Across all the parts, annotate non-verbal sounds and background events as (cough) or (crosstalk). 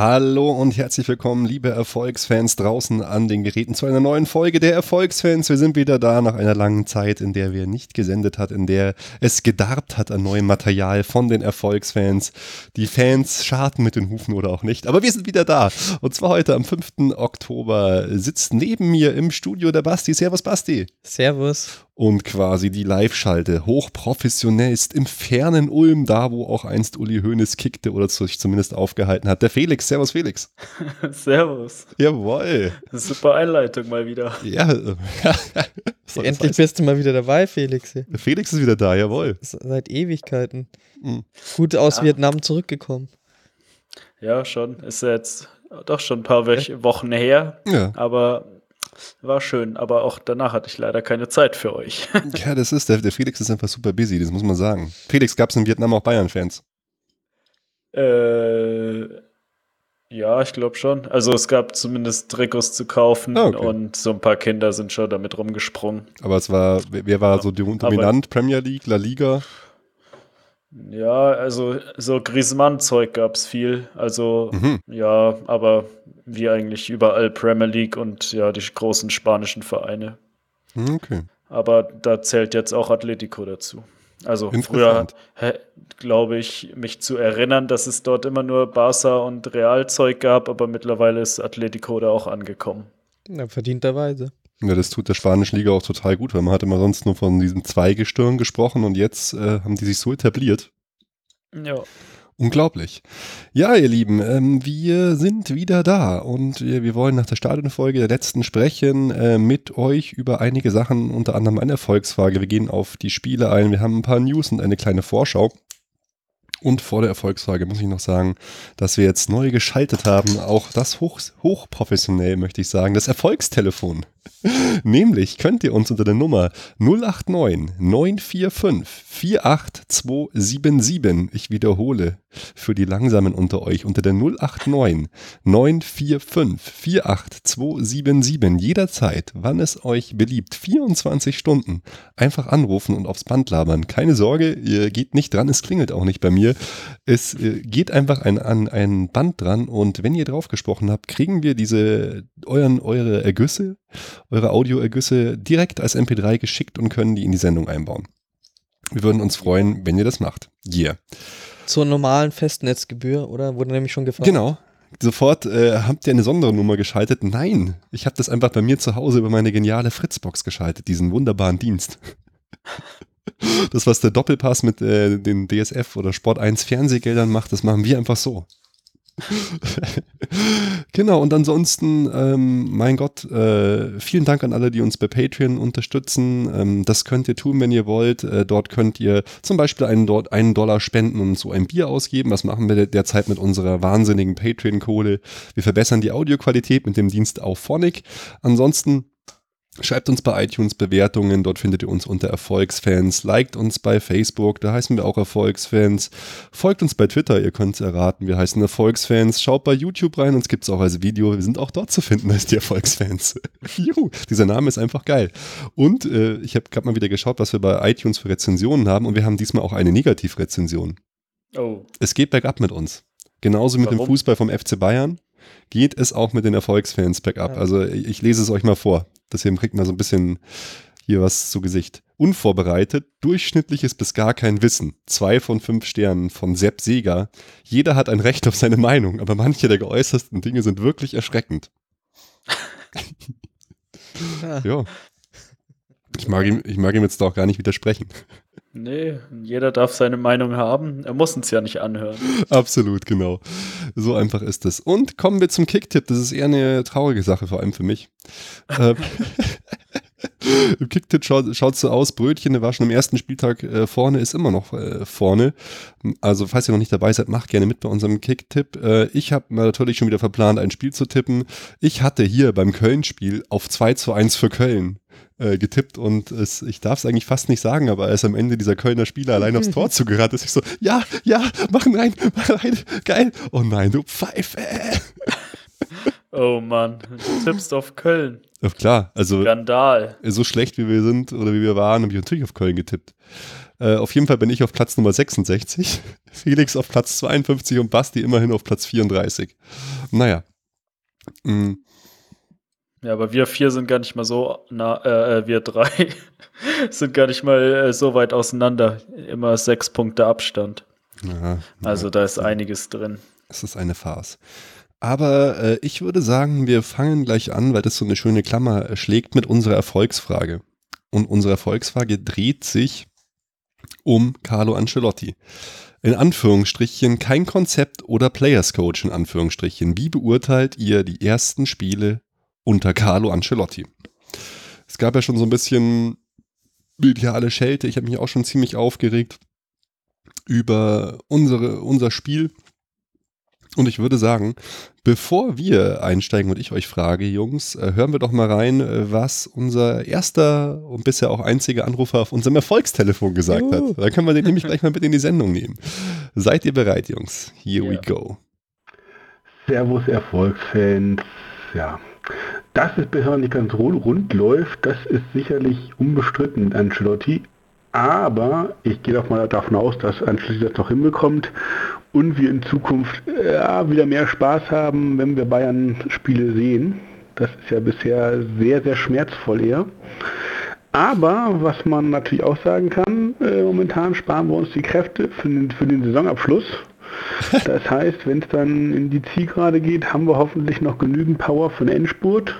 Hallo und herzlich willkommen, liebe Erfolgsfans draußen an den Geräten zu einer neuen Folge der Erfolgsfans. Wir sind wieder da nach einer langen Zeit, in der wir nicht gesendet hat, in der es gedarbt hat an neuem Material von den Erfolgsfans. Die Fans scharten mit den Hufen oder auch nicht, aber wir sind wieder da. Und zwar heute am 5. Oktober sitzt neben mir im Studio der Basti. Servus Basti. Servus und quasi die Live-Schalte hochprofessionell ist im fernen Ulm, da wo auch einst Uli Hoeneß kickte oder sich zumindest aufgehalten hat. Der Felix, Servus Felix. (laughs) Servus. Jawoll. Super Einleitung mal wieder. Ja. (laughs) ja Endlich bist du mal wieder dabei, Felix. Der Felix ist wieder da, jawohl. Seit Ewigkeiten. Mhm. Gut aus ja. Vietnam zurückgekommen. Ja, schon. Ist jetzt doch schon ein paar Wochen her. Ja. Aber war schön, aber auch danach hatte ich leider keine Zeit für euch. (laughs) ja, das ist, der, der Felix ist einfach super busy, das muss man sagen. Felix, gab es in Vietnam auch Bayern-Fans? Äh, ja, ich glaube schon. Also es gab zumindest Trikots zu kaufen ah, okay. und so ein paar Kinder sind schon damit rumgesprungen. Aber es war, wer war so dominant? Premier League, La Liga? Ja, also so Griezmann-Zeug gab es viel. Also mhm. ja, aber wie eigentlich überall Premier League und ja, die großen spanischen Vereine. Okay. Aber da zählt jetzt auch Atletico dazu. Also früher glaube ich, mich zu erinnern, dass es dort immer nur Barca und Realzeug gab, aber mittlerweile ist Atletico da auch angekommen. Ja, verdienterweise. Ja, das tut der spanischen Liga auch total gut, weil man hat immer sonst nur von diesem Zweigestirn gesprochen und jetzt äh, haben die sich so etabliert. Ja. Unglaublich. Ja, ihr Lieben, ähm, wir sind wieder da und wir, wir wollen nach der Stadionfolge der letzten sprechen äh, mit euch über einige Sachen, unter anderem eine Erfolgsfrage. Wir gehen auf die Spiele ein, wir haben ein paar News und eine kleine Vorschau. Und vor der Erfolgsfrage muss ich noch sagen, dass wir jetzt neu geschaltet haben, auch das hoch, hochprofessionell möchte ich sagen, das Erfolgstelefon. Nämlich könnt ihr uns unter der Nummer 089 945 48277, ich wiederhole für die Langsamen unter euch, unter der 089 945 48277 jederzeit, wann es euch beliebt, 24 Stunden einfach anrufen und aufs Band labern. Keine Sorge, ihr geht nicht dran, es klingelt auch nicht bei mir. Es äh, geht einfach ein, an ein Band dran und wenn ihr drauf gesprochen habt, kriegen wir diese euren, eure Ergüsse eure Audioergüsse direkt als MP3 geschickt und können die in die Sendung einbauen. Wir würden uns freuen, wenn ihr das macht. Yeah. Zur normalen Festnetzgebühr, oder? Wurde nämlich schon gefragt. Genau. Sofort äh, habt ihr eine Sondernummer geschaltet? Nein, ich habe das einfach bei mir zu Hause über meine geniale Fritzbox geschaltet, diesen wunderbaren Dienst. (laughs) Das, was der Doppelpass mit äh, den DSF oder Sport 1 Fernsehgeldern macht, das machen wir einfach so. (laughs) genau, und ansonsten, ähm, mein Gott, äh, vielen Dank an alle, die uns bei Patreon unterstützen. Ähm, das könnt ihr tun, wenn ihr wollt. Äh, dort könnt ihr zum Beispiel einen, dort einen Dollar spenden und so ein Bier ausgeben. Was machen wir derzeit mit unserer wahnsinnigen Patreon-Kohle? Wir verbessern die Audioqualität mit dem Dienst auf Phonic. Ansonsten Schreibt uns bei iTunes Bewertungen, dort findet ihr uns unter Erfolgsfans. Liked uns bei Facebook, da heißen wir auch Erfolgsfans. Folgt uns bei Twitter, ihr könnt es erraten, wir heißen Erfolgsfans. Schaut bei YouTube rein, uns gibt es auch als Video. Wir sind auch dort zu finden als die Erfolgsfans. (laughs) Juhu, dieser Name ist einfach geil. Und äh, ich habe gerade mal wieder geschaut, was wir bei iTunes für Rezensionen haben und wir haben diesmal auch eine Negativrezension. Oh. Es geht bergab mit uns. Genauso mit Warum? dem Fußball vom FC Bayern geht es auch mit den Erfolgsfans bergab. Ja. Also ich lese es euch mal vor. Deswegen kriegt man so ein bisschen hier was zu Gesicht. Unvorbereitet, durchschnittliches bis gar kein Wissen. Zwei von fünf Sternen von Sepp Seger. Jeder hat ein Recht auf seine Meinung, aber manche der geäußersten Dinge sind wirklich erschreckend. (laughs) ja. ja. Ich mag, ihm, ich mag ihm jetzt auch gar nicht widersprechen. Nee, jeder darf seine Meinung haben. Er muss uns ja nicht anhören. Absolut, genau. So einfach ist es. Und kommen wir zum Kicktipp. Das ist eher eine traurige Sache, vor allem für mich. Ähm, (laughs) Im Kicktipp schaut es so aus, Brötchen, der war schon am ersten Spieltag äh, vorne, ist immer noch äh, vorne. Also falls ihr noch nicht dabei seid, macht gerne mit bei unserem Kicktipp. Äh, ich habe natürlich schon wieder verplant, ein Spiel zu tippen. Ich hatte hier beim Köln-Spiel auf 2 zu 1 für Köln äh, getippt und es, ich darf es eigentlich fast nicht sagen, aber als am Ende dieser Kölner Spieler allein aufs Tor (laughs) zugerannt ist, ich so, ja, ja, machen rein, mach rein, geil. Oh nein, du Pfeife. (laughs) Oh Mann, du tippst auf Köln. Ja, klar, also Skandal. so schlecht wie wir sind oder wie wir waren, habe ich natürlich auf Köln getippt. Äh, auf jeden Fall bin ich auf Platz Nummer 66, (laughs) Felix auf Platz 52 und Basti immerhin auf Platz 34. Naja. Mhm. Ja, aber wir vier sind gar nicht mal so, na, äh, äh wir drei (laughs) sind gar nicht mal äh, so weit auseinander. Immer sechs Punkte Abstand. Ja, also da ist einiges drin. Es ist eine Farce. Aber äh, ich würde sagen, wir fangen gleich an, weil das so eine schöne Klammer schlägt mit unserer Erfolgsfrage. Und unsere Erfolgsfrage dreht sich um Carlo Ancelotti. In Anführungsstrichen kein Konzept oder Players Coach in Anführungsstrichen. Wie beurteilt ihr die ersten Spiele unter Carlo Ancelotti? Es gab ja schon so ein bisschen mediale Schelte. Ich habe mich auch schon ziemlich aufgeregt über unsere, unser Spiel und ich würde sagen, bevor wir einsteigen und ich euch frage, Jungs, äh, hören wir doch mal rein, äh, was unser erster und bisher auch einziger Anrufer auf unserem Erfolgstelefon gesagt Juhu. hat. Dann können wir den nämlich gleich mal mit in die Sendung nehmen. Seid ihr bereit, Jungs? Here yeah. we go. Servus, Erfolgsfans. Ja, dass es bisher nicht ganz rund läuft, das ist sicherlich unbestritten Ancelotti. Aber ich gehe doch mal davon aus, dass Ancelotti das noch hinbekommt und wir in Zukunft ja, wieder mehr Spaß haben, wenn wir Bayern-Spiele sehen. Das ist ja bisher sehr, sehr schmerzvoll eher. Aber was man natürlich auch sagen kann, äh, momentan sparen wir uns die Kräfte für den, für den Saisonabschluss. Das heißt, wenn es dann in die Zielgerade geht, haben wir hoffentlich noch genügend Power für den Endspurt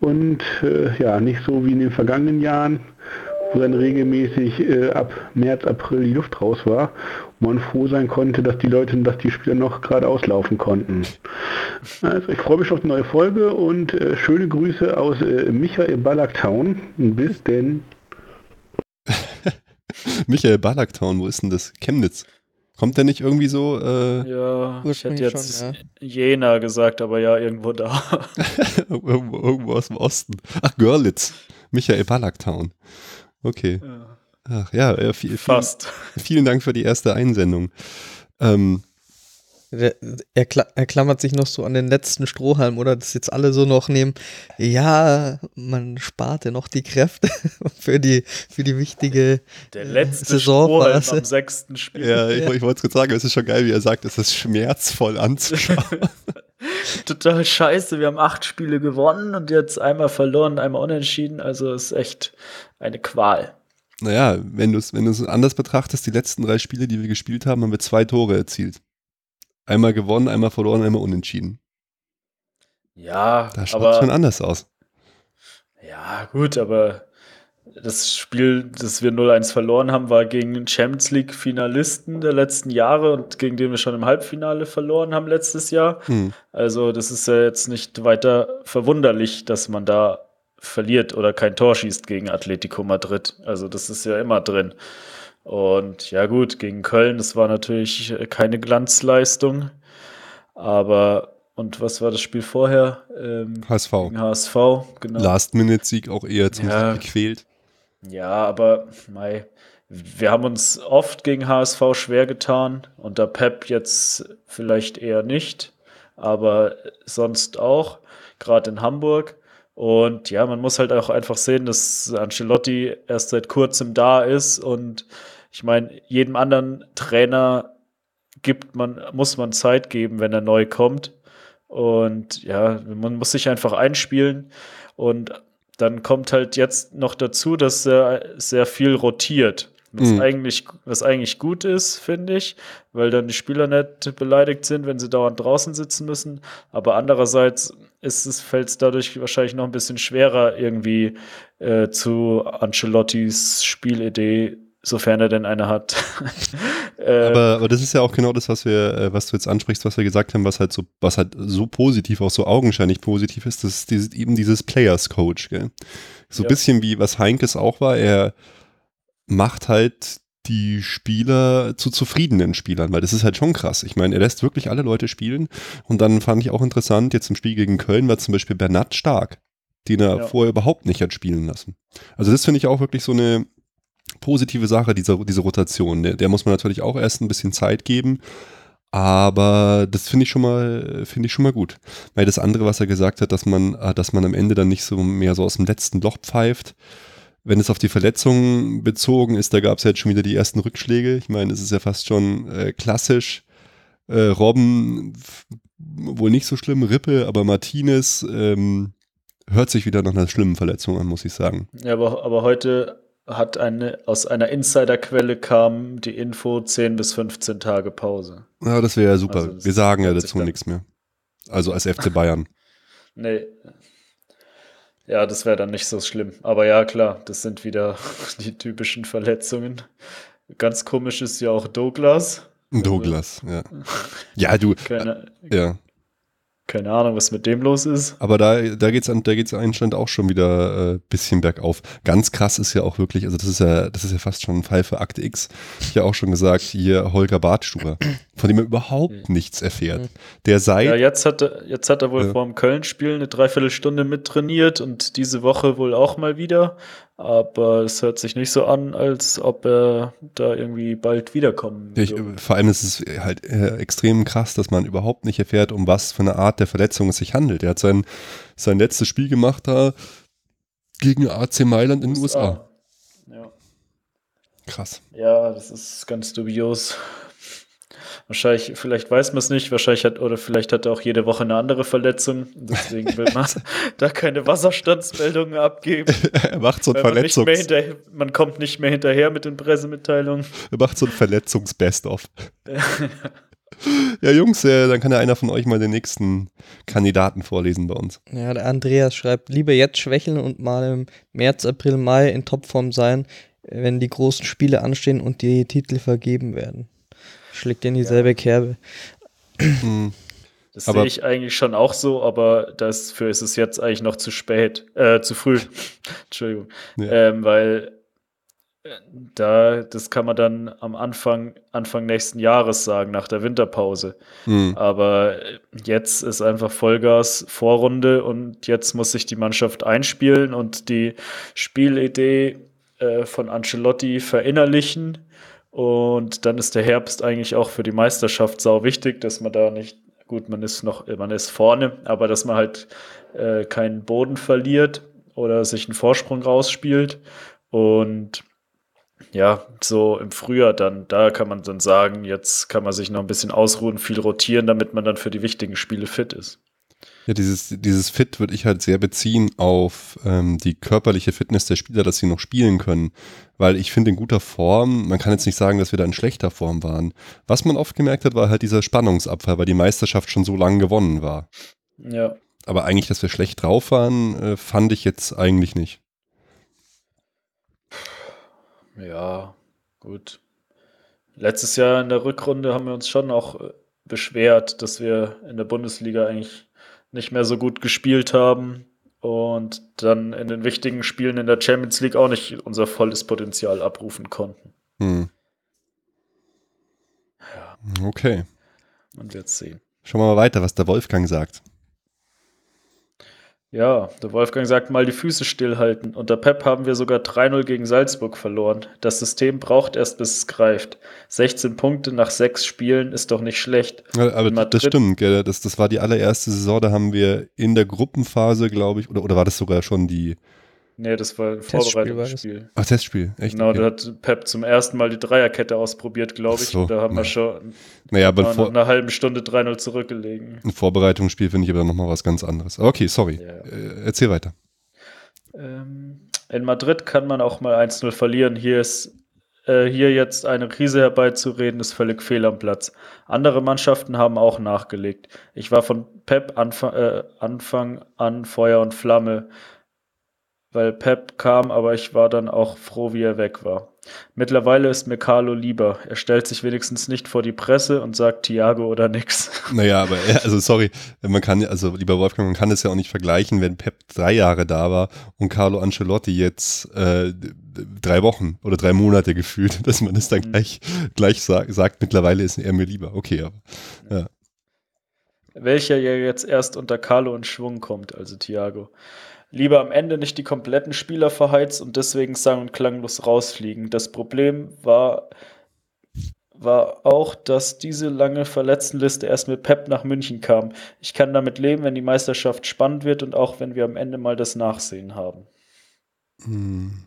und äh, ja, nicht so wie in den vergangenen Jahren, wo dann regelmäßig äh, ab März, April die Luft raus war und man froh sein konnte, dass die Leute, dass die Spieler noch gerade auslaufen konnten. Also ich freue mich auf die neue Folge und äh, schöne Grüße aus äh, Michael Ballacktown. Bis denn. (laughs) Michael Ballacktown, wo ist denn das? Chemnitz. Kommt der nicht irgendwie so? Äh ja, ich hätte jetzt schon, ja. Jena gesagt, aber ja, irgendwo da. (laughs) irgendwo, irgendwo, aus dem Osten. Ach, Görlitz. Michael Ballacktown. Okay. Ja. Ach ja, äh, viel, Fast. Vielen Dank für die erste Einsendung. Ähm, er, er, klammert sich noch so an den letzten Strohhalm, oder? Das jetzt alle so noch nehmen. Ja, man spart ja noch die Kräfte (laughs) für die, für die wichtige Der letzte Saisonphase. Strohhalm am sechsten Spiel. Ja, ich, ich wollte es gerade sagen, es ist schon geil, wie er sagt, es ist schmerzvoll anzuschauen. (laughs) Total scheiße, wir haben acht Spiele gewonnen und jetzt einmal verloren, einmal unentschieden. Also ist echt eine Qual. Naja, wenn du es wenn anders betrachtest, die letzten drei Spiele, die wir gespielt haben, haben wir zwei Tore erzielt. Einmal gewonnen, einmal verloren, einmal unentschieden. Ja, da schaut es schon anders aus. Ja, gut, aber das Spiel, das wir 0-1 verloren haben, war gegen Champions League-Finalisten der letzten Jahre und gegen den wir schon im Halbfinale verloren haben letztes Jahr. Hm. Also, das ist ja jetzt nicht weiter verwunderlich, dass man da verliert oder kein Tor schießt gegen Atletico Madrid. Also, das ist ja immer drin. Und ja gut, gegen Köln, das war natürlich keine Glanzleistung. Aber, und was war das Spiel vorher? Ähm, HSV. HSV, genau. Last-Minute-Sieg auch eher zum ja, gequält. Ja, aber mei, wir haben uns oft gegen HSV schwer getan. Unter Pep jetzt vielleicht eher nicht, aber sonst auch, gerade in Hamburg. Und ja, man muss halt auch einfach sehen, dass Ancelotti erst seit kurzem da ist und ich meine, jedem anderen Trainer gibt man, muss man Zeit geben, wenn er neu kommt. Und ja, man muss sich einfach einspielen. Und dann kommt halt jetzt noch dazu, dass er sehr viel rotiert. Was, mhm. eigentlich, was eigentlich gut ist, finde ich, weil dann die Spieler nicht beleidigt sind, wenn sie dauernd draußen sitzen müssen. Aber andererseits ist es, fällt es dadurch wahrscheinlich noch ein bisschen schwerer, irgendwie äh, zu Ancelottis Spielidee sofern er denn eine hat. (laughs) äh, aber, aber das ist ja auch genau das, was wir, äh, was du jetzt ansprichst, was wir gesagt haben, was halt so, was halt so positiv, auch so augenscheinlich positiv ist, das ist dieses, eben dieses Players Coach, gell? So ein ja. bisschen wie was Heinkes auch war, er macht halt die Spieler zu zufriedenen Spielern, weil das ist halt schon krass. Ich meine, er lässt wirklich alle Leute spielen und dann fand ich auch interessant, jetzt im Spiel gegen Köln war zum Beispiel Bernat stark, den er ja. vorher überhaupt nicht hat spielen lassen. Also das finde ich auch wirklich so eine positive Sache, diese, diese Rotation. Der, der muss man natürlich auch erst ein bisschen Zeit geben, Aber das finde ich schon mal, finde ich schon mal gut. Weil das andere, was er gesagt hat, dass man, äh, dass man am Ende dann nicht so mehr so aus dem letzten Loch pfeift. Wenn es auf die Verletzungen bezogen ist, da gab es ja jetzt schon wieder die ersten Rückschläge. Ich meine, es ist ja fast schon äh, klassisch. Äh, Robben wohl nicht so schlimm, Rippe, aber Martinez ähm, hört sich wieder nach einer schlimmen Verletzung an, muss ich sagen. Ja, aber, aber heute hat eine, aus einer Insiderquelle kam die Info 10 bis 15 Tage Pause. Ja, das wäre ja super. Also Wir sagen ja dazu nichts mehr. Also als FC Bayern. (laughs) nee. Ja, das wäre dann nicht so schlimm. Aber ja, klar, das sind wieder (laughs) die typischen Verletzungen. Ganz komisch ist ja auch Douglas. Douglas, ja. (laughs) Ja, du. Keine, ja. Keine Ahnung, was mit dem los ist. Aber da, da geht es da geht's anscheinend auch schon wieder ein äh, bisschen bergauf. Ganz krass ist ja auch wirklich, also das ist ja, das ist ja fast schon ein Fall für Akte X. Ich ja auch schon gesagt, hier Holger Bartstuber, von dem er überhaupt mhm. nichts erfährt. Der seit. Ja, jetzt hat er, jetzt hat er wohl ja. vor dem Köln-Spiel eine Dreiviertelstunde mittrainiert und diese Woche wohl auch mal wieder aber es hört sich nicht so an, als ob er da irgendwie bald wiederkommen würde. Ich, vor allem ist es halt äh, extrem krass, dass man überhaupt nicht erfährt, um was für eine Art der Verletzung es sich handelt. Er hat sein, sein letztes Spiel gemacht da gegen AC Mailand in den USA. Ja. Krass. Ja, das ist ganz dubios. Wahrscheinlich, vielleicht weiß man es nicht, wahrscheinlich hat, oder vielleicht hat er auch jede Woche eine andere Verletzung. Deswegen will man (laughs) da keine Wasserstandsmeldungen abgeben. (laughs) er macht so ein Verletzungs... Man, man kommt nicht mehr hinterher mit den Pressemitteilungen. Er macht so ein Verletzungs-Best-of. (laughs) ja, Jungs, äh, dann kann ja einer von euch mal den nächsten Kandidaten vorlesen bei uns. Ja, der Andreas schreibt, lieber jetzt schwächeln und mal im März, April, Mai in Topform sein, wenn die großen Spiele anstehen und die Titel vergeben werden schlägt in dieselbe ja. Kerbe. Hm. Das sehe ich eigentlich schon auch so, aber dafür ist es jetzt eigentlich noch zu spät, äh, zu früh. (laughs) Entschuldigung. Ja. Ähm, weil äh, da, das kann man dann am Anfang, Anfang nächsten Jahres sagen, nach der Winterpause. Mhm. Aber jetzt ist einfach Vollgas Vorrunde und jetzt muss sich die Mannschaft einspielen und die Spielidee äh, von Ancelotti verinnerlichen und dann ist der Herbst eigentlich auch für die Meisterschaft sau wichtig, dass man da nicht, gut, man ist noch, man ist vorne, aber dass man halt äh, keinen Boden verliert oder sich einen Vorsprung rausspielt. Und ja, so im Frühjahr dann, da kann man dann sagen, jetzt kann man sich noch ein bisschen ausruhen, viel rotieren, damit man dann für die wichtigen Spiele fit ist. Ja, dieses, dieses Fit würde ich halt sehr beziehen auf ähm, die körperliche Fitness der Spieler, dass sie noch spielen können. Weil ich finde, in guter Form, man kann jetzt nicht sagen, dass wir da in schlechter Form waren. Was man oft gemerkt hat, war halt dieser Spannungsabfall, weil die Meisterschaft schon so lange gewonnen war. Ja. Aber eigentlich, dass wir schlecht drauf waren, äh, fand ich jetzt eigentlich nicht. Ja, gut. Letztes Jahr in der Rückrunde haben wir uns schon auch äh, beschwert, dass wir in der Bundesliga eigentlich nicht mehr so gut gespielt haben und dann in den wichtigen Spielen in der Champions League auch nicht unser volles Potenzial abrufen konnten. Hm. Ja. Okay. Man wird sehen. Schauen wir mal weiter, was der Wolfgang sagt. Ja, der Wolfgang sagt mal die Füße stillhalten. Unter Pep haben wir sogar 3-0 gegen Salzburg verloren. Das System braucht erst, bis es greift. 16 Punkte nach sechs Spielen ist doch nicht schlecht. Ja, aber das stimmt, gell? Das, das war die allererste Saison, da haben wir in der Gruppenphase, glaube ich, oder, oder war das sogar schon die, Nee, das war ein Vorbereitungsspiel. Ach, Testspiel, echt? Genau, okay. da hat Pep zum ersten Mal die Dreierkette ausprobiert, glaube ich. So, da haben wir schon naja, aber nach einer halben Stunde 3-0 zurückgelegen. Ein Vorbereitungsspiel finde ich aber nochmal was ganz anderes. Okay, sorry. Ja. Äh, erzähl weiter. Ähm, in Madrid kann man auch mal 1-0 verlieren. Hier ist äh, hier jetzt eine Krise herbeizureden, ist völlig fehl am Platz. Andere Mannschaften haben auch nachgelegt. Ich war von Pep Anfang, äh, Anfang an Feuer und Flamme weil Pep kam, aber ich war dann auch froh, wie er weg war. Mittlerweile ist mir Carlo lieber. Er stellt sich wenigstens nicht vor die Presse und sagt Thiago oder nix. (laughs) Naja, aber also sorry, man kann, also lieber Wolfgang, man kann es ja auch nicht vergleichen, wenn Pep drei Jahre da war und Carlo Ancelotti jetzt äh, drei Wochen oder drei Monate gefühlt, (laughs) dass man es dann mhm. gleich, gleich sagt, sagt, mittlerweile ist er mir lieber. Okay, aber ja. Welcher ja jetzt erst unter Carlo in Schwung kommt, also Thiago lieber am Ende nicht die kompletten Spieler verheizt und deswegen sang- und klanglos rausfliegen. Das Problem war, war auch, dass diese lange Verletztenliste erst mit Pep nach München kam. Ich kann damit leben, wenn die Meisterschaft spannend wird und auch wenn wir am Ende mal das Nachsehen haben. Hm.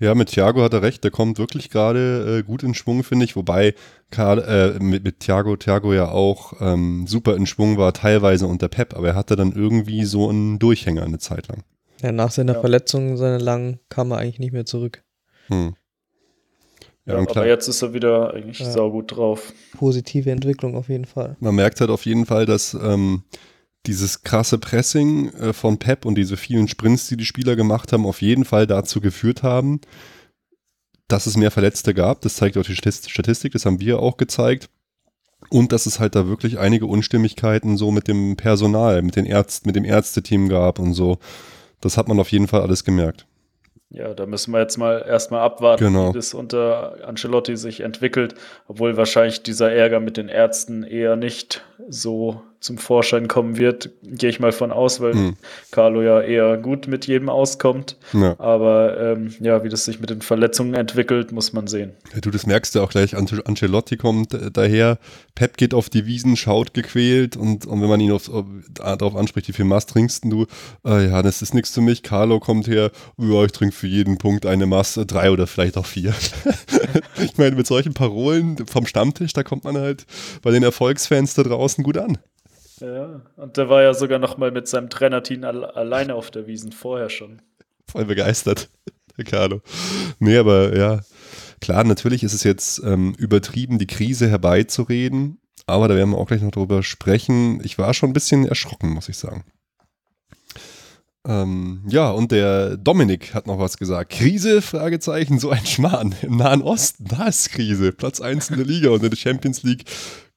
Ja, mit Thiago hat er recht, der kommt wirklich gerade äh, gut in Schwung, finde ich, wobei Karl, äh, mit, mit Thiago, Thiago ja auch ähm, super in Schwung war, teilweise unter Pep, aber er hatte dann irgendwie so einen Durchhänger eine Zeit lang. Ja, nach seiner ja. Verletzung, seiner langen, kam er eigentlich nicht mehr zurück. Hm. Ja, ja aber jetzt ist er wieder eigentlich ja. saugut drauf. Positive Entwicklung auf jeden Fall. Man merkt halt auf jeden Fall, dass ähm, dieses krasse Pressing äh, von Pep und diese vielen Sprints, die die Spieler gemacht haben, auf jeden Fall dazu geführt haben, dass es mehr Verletzte gab. Das zeigt auch die Statistik, das haben wir auch gezeigt. Und dass es halt da wirklich einige Unstimmigkeiten so mit dem Personal, mit den Ärzten, mit dem Ärzteteam gab und so. Das hat man auf jeden Fall alles gemerkt. Ja, da müssen wir jetzt mal erstmal abwarten, genau. wie das unter Ancelotti sich entwickelt, obwohl wahrscheinlich dieser Ärger mit den Ärzten eher nicht so zum Vorschein kommen wird, gehe ich mal von aus, weil hm. Carlo ja eher gut mit jedem auskommt. Ja. Aber ähm, ja, wie das sich mit den Verletzungen entwickelt, muss man sehen. Ja, du, das merkst du auch gleich. Ancelotti kommt äh, daher, Pep geht auf die Wiesen, schaut gequält und, und wenn man ihn auf, auf, darauf anspricht, wie viel Maß trinkst du? Äh, ja, das ist nichts für mich. Carlo kommt her, ja, ich trinke für jeden Punkt eine Masse, drei oder vielleicht auch vier. (laughs) ich meine, mit solchen Parolen vom Stammtisch, da kommt man halt bei den Erfolgsfans da draußen gut an. Ja, und der war ja sogar noch mal mit seinem Trainerteam alle alleine auf der Wiesen vorher schon. Voll begeistert, (laughs) der Carlo. Nee, aber ja, klar, natürlich ist es jetzt ähm, übertrieben, die Krise herbeizureden, aber da werden wir auch gleich noch drüber sprechen. Ich war schon ein bisschen erschrocken, muss ich sagen. Ähm, ja, und der Dominik hat noch was gesagt. Krise? Fragezeichen, so ein Schmarrn. Im Nahen Osten, da ist Krise. Platz 1 in der Liga und in der Champions League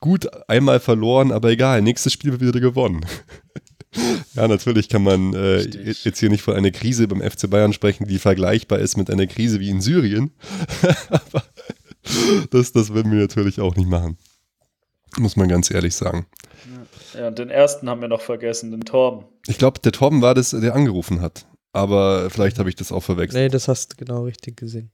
gut einmal verloren, aber egal, nächstes Spiel wird wieder gewonnen. (laughs) ja, natürlich kann man äh, jetzt hier nicht von einer Krise beim FC Bayern sprechen, die vergleichbar ist mit einer Krise wie in Syrien. (laughs) aber das, das würden wir natürlich auch nicht machen. Muss man ganz ehrlich sagen. Ja, und den ersten haben wir noch vergessen, den Torben. Ich glaube, der Torben war das, der angerufen hat. Aber vielleicht habe ich das auch verwechselt. Nee, das hast du genau richtig gesehen.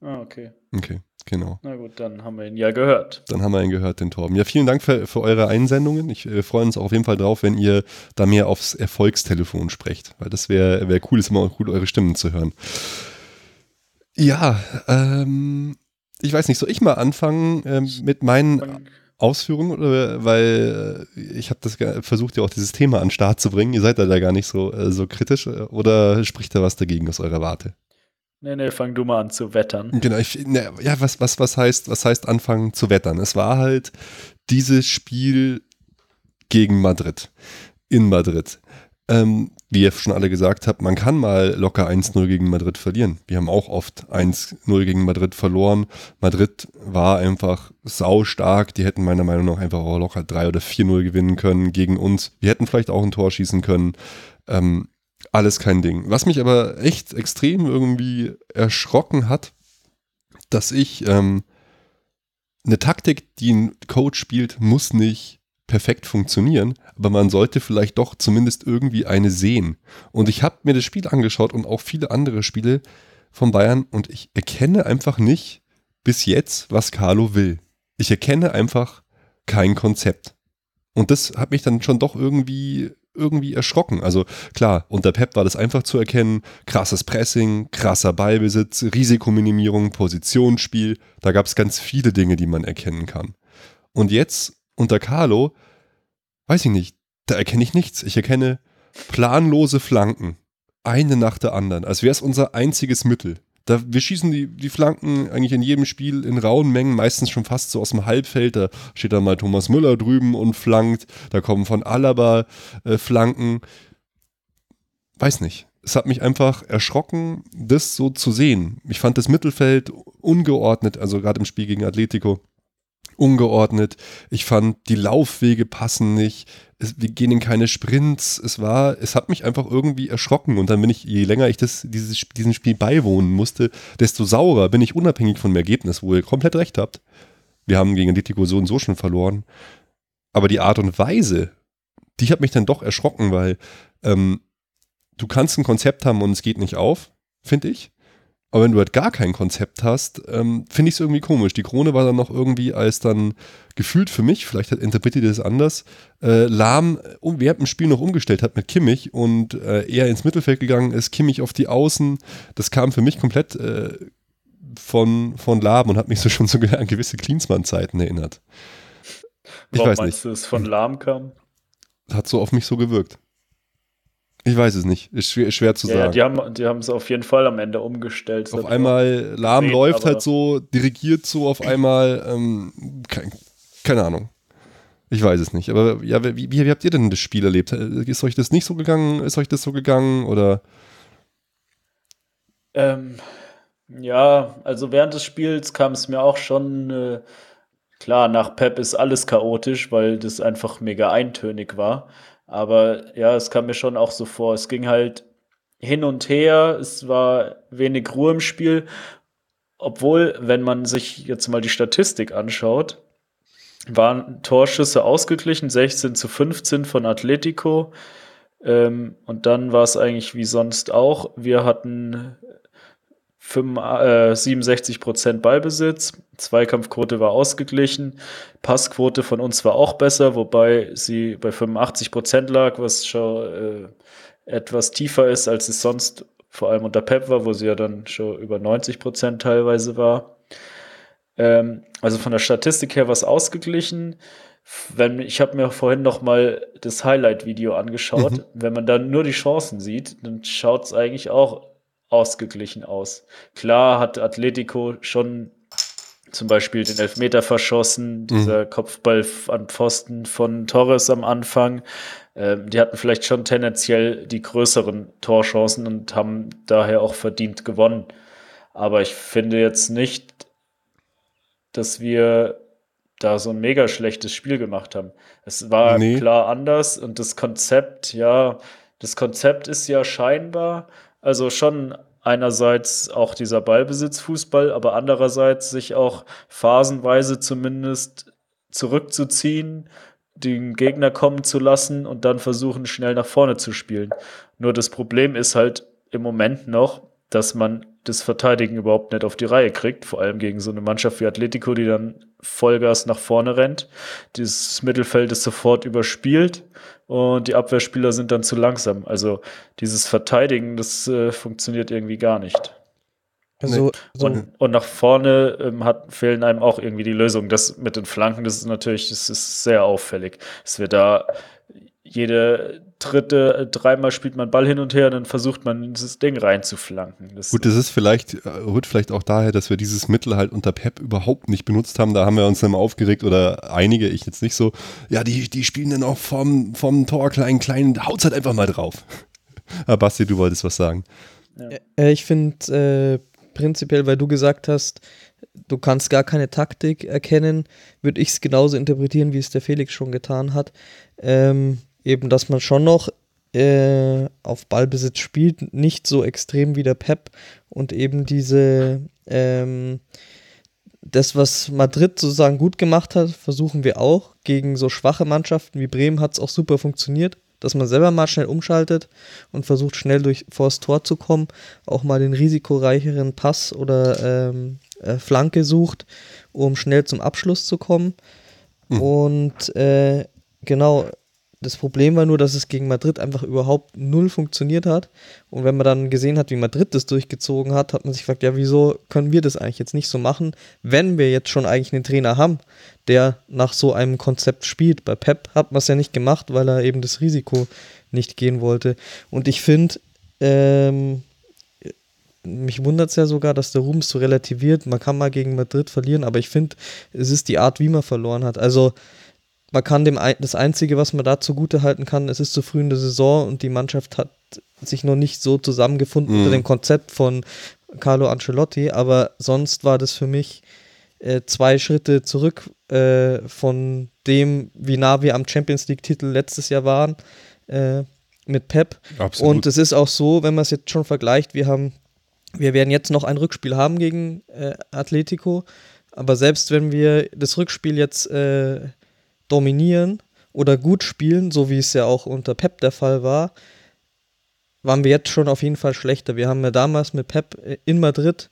Ah, okay. Okay, genau. Na gut, dann haben wir ihn ja gehört. Dann haben wir ihn gehört, den Torben. Ja, vielen Dank für, für eure Einsendungen. Ich äh, freue uns auch auf jeden Fall drauf, wenn ihr da mehr aufs Erfolgstelefon sprecht, weil das wäre wär cool, ist immer auch cool, eure Stimmen zu hören. Ja, ähm, ich weiß nicht, soll ich mal anfangen ähm, mit meinen Ausführungen, oder, weil äh, ich habe das versucht, ja auch dieses Thema an den Start zu bringen. Ihr seid da gar nicht so, äh, so kritisch, äh, oder spricht da was dagegen aus eurer Warte? Nee, nee, fang du mal an zu wettern. Genau, ich, ne, ja, was, was, was heißt, was heißt anfangen zu wettern? Es war halt dieses Spiel gegen Madrid. In Madrid. Ähm, wie ihr schon alle gesagt habt, man kann mal locker 1-0 gegen Madrid verlieren. Wir haben auch oft 1-0 gegen Madrid verloren. Madrid war einfach sau stark. Die hätten meiner Meinung nach einfach auch locker 3 oder 4-0 gewinnen können gegen uns. Wir hätten vielleicht auch ein Tor schießen können. Ähm, alles kein Ding. Was mich aber echt extrem irgendwie erschrocken hat, dass ich ähm, eine Taktik, die ein Coach spielt, muss nicht perfekt funktionieren, aber man sollte vielleicht doch zumindest irgendwie eine sehen. Und ich habe mir das Spiel angeschaut und auch viele andere Spiele von Bayern und ich erkenne einfach nicht bis jetzt, was Carlo will. Ich erkenne einfach kein Konzept. Und das hat mich dann schon doch irgendwie irgendwie erschrocken. Also klar, unter Pep war das einfach zu erkennen. Krasses Pressing, krasser Ballbesitz, Risikominimierung, Positionsspiel. Da gab es ganz viele Dinge, die man erkennen kann. Und jetzt unter Carlo, weiß ich nicht, da erkenne ich nichts. Ich erkenne planlose Flanken. Eine nach der anderen. Als wäre es unser einziges Mittel. Da, wir schießen die, die Flanken eigentlich in jedem Spiel in rauen Mengen, meistens schon fast so aus dem Halbfeld. Da steht dann mal Thomas Müller drüben und flankt. Da kommen von Alaba äh, Flanken. Weiß nicht. Es hat mich einfach erschrocken, das so zu sehen. Ich fand das Mittelfeld ungeordnet, also gerade im Spiel gegen Atletico ungeordnet. Ich fand, die Laufwege passen nicht. Es, wir gehen in keine Sprints. Es war, es hat mich einfach irgendwie erschrocken. Und dann bin ich, je länger ich das, dieses, diesem Spiel beiwohnen musste, desto saurer bin ich unabhängig von dem Ergebnis, wo ihr komplett recht habt. Wir haben gegen Atletico so und so schon verloren. Aber die Art und Weise, die hat mich dann doch erschrocken, weil ähm, du kannst ein Konzept haben und es geht nicht auf, finde ich. Aber wenn du halt gar kein Konzept hast, ähm, finde ich es irgendwie komisch. Die Krone war dann noch irgendwie als dann gefühlt für mich, vielleicht hat interpretiert das anders, äh, Lahm um, während dem Spiel noch umgestellt hat mit Kimmich und äh, eher ins Mittelfeld gegangen ist, Kimmich auf die Außen. Das kam für mich komplett äh, von, von Lahm und hat mich so schon so an gewisse Klinsmann-Zeiten erinnert. Ich Warum weiß meinst nicht. du, es von Lahm kam? Hat so auf mich so gewirkt. Ich weiß es nicht. Ist schwer, schwer zu ja, sagen. Ja, die haben, es auf jeden Fall am Ende umgestellt. Auf einmal, Lahm gesehen, läuft halt so, dirigiert so auf einmal, ähm, kein, keine Ahnung. Ich weiß es nicht. Aber ja, wie, wie, habt ihr denn das Spiel erlebt? Ist euch das nicht so gegangen? Ist euch das so gegangen? Oder? Ähm, ja, also während des Spiels kam es mir auch schon, äh, klar, nach Pep ist alles chaotisch, weil das einfach mega eintönig war. Aber ja, es kam mir schon auch so vor. Es ging halt hin und her, es war wenig Ruhe im Spiel. Obwohl, wenn man sich jetzt mal die Statistik anschaut, waren Torschüsse ausgeglichen, 16 zu 15 von Atletico. Ähm, und dann war es eigentlich wie sonst auch. Wir hatten 5, äh, 67 Prozent Ballbesitz, Zweikampfquote war ausgeglichen, Passquote von uns war auch besser, wobei sie bei 85 Prozent lag, was schon äh, etwas tiefer ist, als es sonst vor allem unter Pep war, wo sie ja dann schon über 90 Prozent teilweise war. Ähm, also von der Statistik her war es ausgeglichen. Wenn, ich habe mir vorhin noch mal das Highlight-Video angeschaut. Mhm. Wenn man dann nur die Chancen sieht, dann schaut es eigentlich auch ausgeglichen aus. Klar hat Atletico schon zum Beispiel den Elfmeter verschossen, dieser mhm. Kopfball an Pfosten von Torres am Anfang. Ähm, die hatten vielleicht schon tendenziell die größeren Torchancen und haben daher auch verdient gewonnen. Aber ich finde jetzt nicht, dass wir da so ein mega schlechtes Spiel gemacht haben. Es war nee. klar anders und das Konzept, ja, das Konzept ist ja scheinbar also schon einerseits auch dieser Ballbesitzfußball, aber andererseits sich auch phasenweise zumindest zurückzuziehen, den Gegner kommen zu lassen und dann versuchen, schnell nach vorne zu spielen. Nur das Problem ist halt im Moment noch, dass man das Verteidigen überhaupt nicht auf die Reihe kriegt, vor allem gegen so eine Mannschaft wie Atletico, die dann Vollgas nach vorne rennt. Dieses Mittelfeld ist sofort überspielt und die Abwehrspieler sind dann zu langsam. Also dieses Verteidigen, das äh, funktioniert irgendwie gar nicht. Also, so und, und, nach vorne ähm, hat, fehlen einem auch irgendwie die Lösungen. Das mit den Flanken, das ist natürlich, das ist sehr auffällig, dass wir da jede dritte, äh, dreimal spielt man Ball hin und her, dann versucht man dieses Ding reinzuflanken. Das Gut, das ist vielleicht, äh, rührt vielleicht auch daher, dass wir dieses Mittel halt unter Pep überhaupt nicht benutzt haben. Da haben wir uns dann aufgeregt oder einige, ich jetzt nicht so, ja, die, die spielen dann auch vom, vom Tor klein, klein, haut's halt einfach mal drauf. Aber (laughs) Basti, du wolltest was sagen. Ja. Äh, ich finde äh, prinzipiell, weil du gesagt hast, du kannst gar keine Taktik erkennen, würde ich es genauso interpretieren, wie es der Felix schon getan hat. Ähm, eben, dass man schon noch äh, auf Ballbesitz spielt, nicht so extrem wie der Pep und eben diese, ähm, das, was Madrid sozusagen gut gemacht hat, versuchen wir auch. Gegen so schwache Mannschaften wie Bremen hat es auch super funktioniert, dass man selber mal schnell umschaltet und versucht schnell durch vors Tor zu kommen, auch mal den risikoreicheren Pass oder ähm, äh, Flanke sucht, um schnell zum Abschluss zu kommen. Mhm. Und äh, genau, das Problem war nur, dass es gegen Madrid einfach überhaupt null funktioniert hat. Und wenn man dann gesehen hat, wie Madrid das durchgezogen hat, hat man sich gefragt, ja, wieso können wir das eigentlich jetzt nicht so machen, wenn wir jetzt schon eigentlich einen Trainer haben, der nach so einem Konzept spielt. Bei Pep hat man es ja nicht gemacht, weil er eben das Risiko nicht gehen wollte. Und ich finde, ähm, mich wundert es ja sogar, dass der Ruhm so relativiert. Man kann mal gegen Madrid verlieren, aber ich finde, es ist die Art, wie man verloren hat. Also man kann dem das Einzige, was man da zugute halten kann, es ist zu früh in der Saison und die Mannschaft hat sich noch nicht so zusammengefunden mhm. unter dem Konzept von Carlo Ancelotti, aber sonst war das für mich äh, zwei Schritte zurück äh, von dem, wie nah wir am Champions League-Titel letztes Jahr waren äh, mit Pep. Absolut. Und es ist auch so, wenn man es jetzt schon vergleicht, wir haben, wir werden jetzt noch ein Rückspiel haben gegen äh, Atletico, aber selbst wenn wir das Rückspiel jetzt äh, dominieren oder gut spielen, so wie es ja auch unter Pep der Fall war, waren wir jetzt schon auf jeden Fall schlechter. Wir haben ja damals mit Pep in Madrid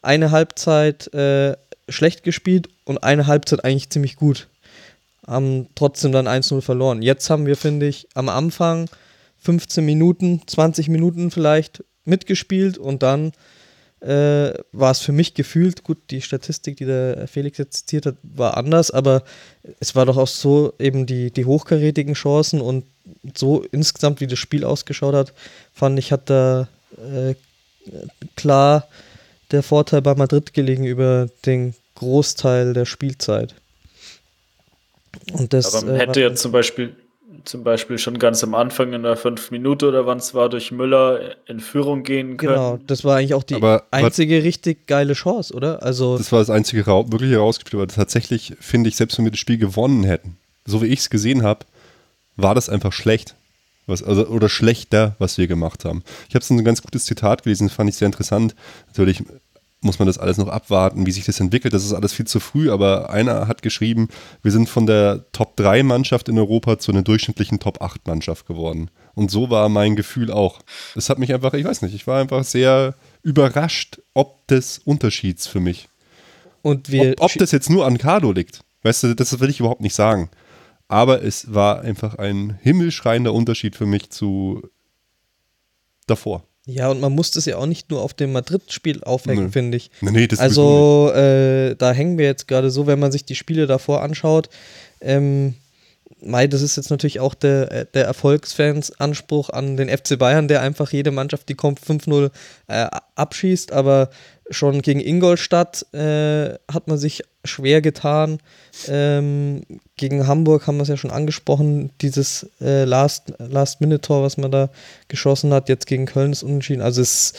eine Halbzeit äh, schlecht gespielt und eine Halbzeit eigentlich ziemlich gut. Haben trotzdem dann 1-0 verloren. Jetzt haben wir, finde ich, am Anfang 15 Minuten, 20 Minuten vielleicht mitgespielt und dann äh, war es für mich gefühlt, gut, die Statistik, die der Felix jetzt zitiert hat, war anders, aber es war doch auch so eben die, die hochkarätigen Chancen und so insgesamt, wie das Spiel ausgeschaut hat, fand ich, hat da äh, klar der Vorteil bei Madrid gelegen über den Großteil der Spielzeit. Und das, Aber man äh, hätte ja zum Beispiel zum Beispiel schon ganz am Anfang in der fünf Minute oder wann es war, durch Müller in Führung gehen können. Genau, das war eigentlich auch die aber, einzige aber, richtig geile Chance, oder? Also das war das einzige wirklich herausgespielt, aber tatsächlich finde ich, selbst wenn wir das Spiel gewonnen hätten, so wie ich es gesehen habe, war das einfach schlecht. Was, also, oder schlechter, was wir gemacht haben. Ich habe so ein ganz gutes Zitat gelesen, fand ich sehr interessant. Natürlich muss man das alles noch abwarten, wie sich das entwickelt. Das ist alles viel zu früh, aber einer hat geschrieben, wir sind von der Top-3-Mannschaft in Europa zu einer durchschnittlichen Top-8-Mannschaft geworden. Und so war mein Gefühl auch. Das hat mich einfach, ich weiß nicht, ich war einfach sehr überrascht, ob des Unterschieds für mich. Und wir ob, ob das jetzt nur an Cardo liegt. Weißt du, das will ich überhaupt nicht sagen. Aber es war einfach ein himmelschreiender Unterschied für mich zu davor. Ja, und man muss das ja auch nicht nur auf dem Madrid-Spiel aufhängen, nee. finde ich. Nee, nee, das also äh, da hängen wir jetzt gerade so, wenn man sich die Spiele davor anschaut. Ähm, Mai, das ist jetzt natürlich auch der, der Erfolgsfans Anspruch an den FC Bayern, der einfach jede Mannschaft, die kommt, 5-0 äh, abschießt, aber schon gegen Ingolstadt äh, hat man sich schwer getan. Ähm, gegen Hamburg haben wir es ja schon angesprochen, dieses äh, Last-Minute-Tor, Last was man da geschossen hat. Jetzt gegen Köln ist unentschieden. Also es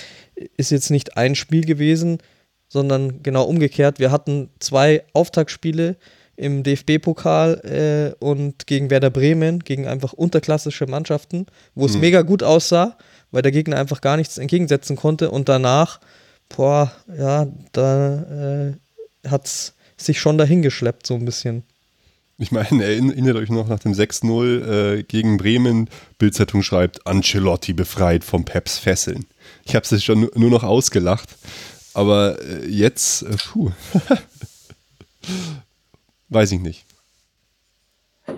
ist jetzt nicht ein Spiel gewesen, sondern genau umgekehrt. Wir hatten zwei Auftaktspiele im DFB-Pokal äh, und gegen Werder Bremen, gegen einfach unterklassische Mannschaften, wo es mhm. mega gut aussah, weil der Gegner einfach gar nichts entgegensetzen konnte. Und danach boah, ja, da äh, hat es sich schon dahin geschleppt, so ein bisschen. Ich meine, erinnert euch noch nach dem 6-0 äh, gegen Bremen, Bildzeitung schreibt, Ancelotti befreit vom Peps Fesseln. Ich habe es schon nur noch ausgelacht, aber äh, jetzt, äh, puh, (laughs) weiß ich nicht.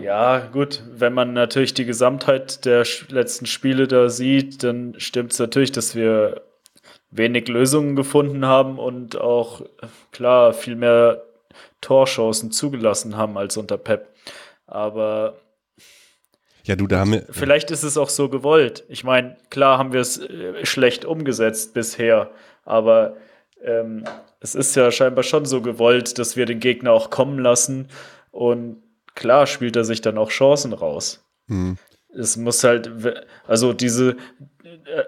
Ja, gut, wenn man natürlich die Gesamtheit der letzten Spiele da sieht, dann stimmt es natürlich, dass wir wenig Lösungen gefunden haben und auch, klar, viel mehr Torchancen zugelassen haben als unter Pep. Aber ja, du, da haben wir. Vielleicht ist es auch so gewollt. Ich meine, klar haben wir es äh, schlecht umgesetzt bisher, aber ähm, es ist ja scheinbar schon so gewollt, dass wir den Gegner auch kommen lassen und klar spielt er sich dann auch Chancen raus. Mhm. Es muss halt, also diese,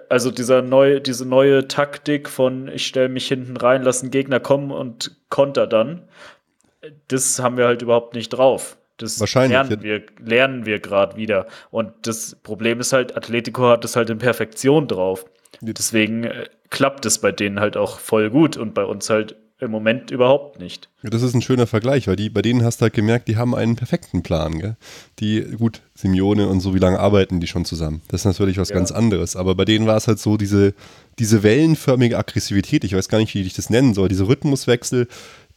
also dieser neue, diese neue Taktik von ich stelle mich hinten rein, lasse einen Gegner kommen und konter dann, das haben wir halt überhaupt nicht drauf. Das Wahrscheinlich. lernen wir, lernen wir gerade wieder. Und das Problem ist halt, Atletico hat das halt in Perfektion drauf. Deswegen äh, klappt es bei denen halt auch voll gut und bei uns halt im Moment überhaupt nicht. Das ist ein schöner Vergleich, weil die, bei denen hast du halt gemerkt, die haben einen perfekten Plan. Gell? Die, gut, Simeone und so, wie lange arbeiten die schon zusammen? Das ist natürlich was ja. ganz anderes. Aber bei denen war es halt so, diese, diese wellenförmige Aggressivität, ich weiß gar nicht, wie ich das nennen soll, diese Rhythmuswechsel,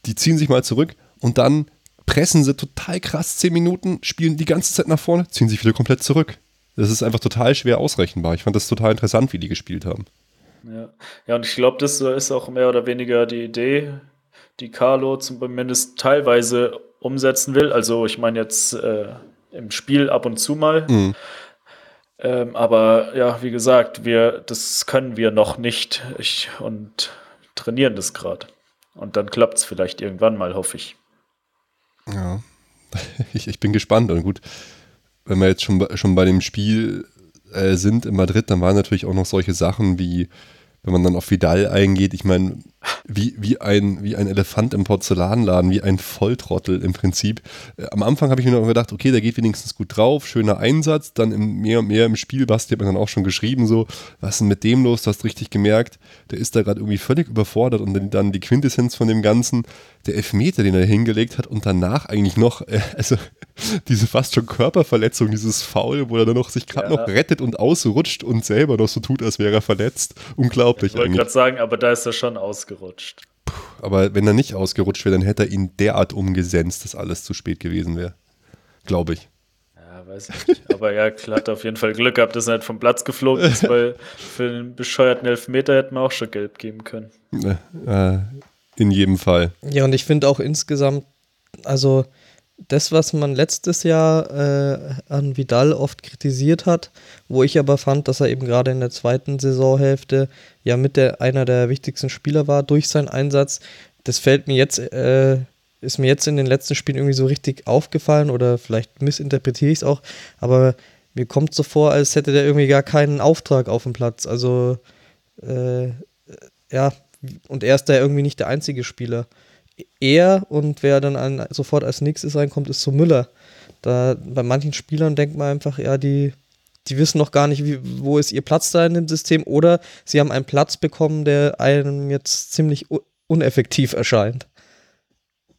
die ziehen sich mal zurück und dann pressen sie total krass zehn Minuten, spielen die ganze Zeit nach vorne, ziehen sich wieder komplett zurück. Das ist einfach total schwer ausrechenbar. Ich fand das total interessant, wie die gespielt haben. Ja, ja und ich glaube, das ist auch mehr oder weniger die Idee, die Carlo zumindest teilweise umsetzen will. Also ich meine jetzt äh, im Spiel ab und zu mal. Mhm. Ähm, aber ja, wie gesagt, wir, das können wir noch nicht ich, und trainieren das gerade. Und dann klappt es vielleicht irgendwann mal, hoffe ich. Ja, (laughs) ich, ich bin gespannt. Und gut, wenn wir jetzt schon, schon bei dem Spiel äh, sind in Madrid, dann waren natürlich auch noch solche Sachen wie, wenn man dann auf Vidal eingeht, ich meine, wie, wie, ein, wie ein Elefant im Porzellanladen, wie ein Volltrottel im Prinzip. Äh, am Anfang habe ich mir noch gedacht, okay, der geht wenigstens gut drauf, schöner Einsatz. Dann im, mehr und mehr im Spiel, Basti hat mir dann auch schon geschrieben, so, was ist denn mit dem los? Du hast richtig gemerkt, der ist da gerade irgendwie völlig überfordert und dann die Quintessenz von dem Ganzen, der Elfmeter, den er hingelegt hat und danach eigentlich noch, äh, also (laughs) diese fast schon Körperverletzung, dieses Foul, wo er dann noch sich gerade ja. noch rettet und ausrutscht und selber noch so tut, als wäre er verletzt. Unglaublich. Ich wollte gerade sagen, aber da ist er schon ausgerutscht. Puh, aber wenn er nicht ausgerutscht wäre, dann hätte er ihn derart umgesenzt, dass alles zu spät gewesen wäre. Glaube ich. Ja, weiß ich nicht. Aber ja, klar, hat auf jeden Fall Glück gehabt, dass er nicht vom Platz geflogen ist, weil für den bescheuerten Elfmeter hätten wir auch schon gelb geben können. Äh, in jedem Fall. Ja, und ich finde auch insgesamt, also das, was man letztes Jahr äh, an Vidal oft kritisiert hat, wo ich aber fand, dass er eben gerade in der zweiten Saisonhälfte ja mit der einer der wichtigsten Spieler war durch seinen Einsatz, das fällt mir jetzt, äh, ist mir jetzt in den letzten Spielen irgendwie so richtig aufgefallen oder vielleicht missinterpretiere ich es auch, aber mir kommt so vor, als hätte der irgendwie gar keinen Auftrag auf dem Platz. Also äh, ja, und er ist da irgendwie nicht der einzige Spieler er und wer dann an, sofort als nächstes reinkommt, ist so Müller. Da bei manchen Spielern denkt man einfach, ja, die, die wissen noch gar nicht, wie, wo ist ihr Platz da in dem System oder sie haben einen Platz bekommen, der einem jetzt ziemlich uneffektiv erscheint.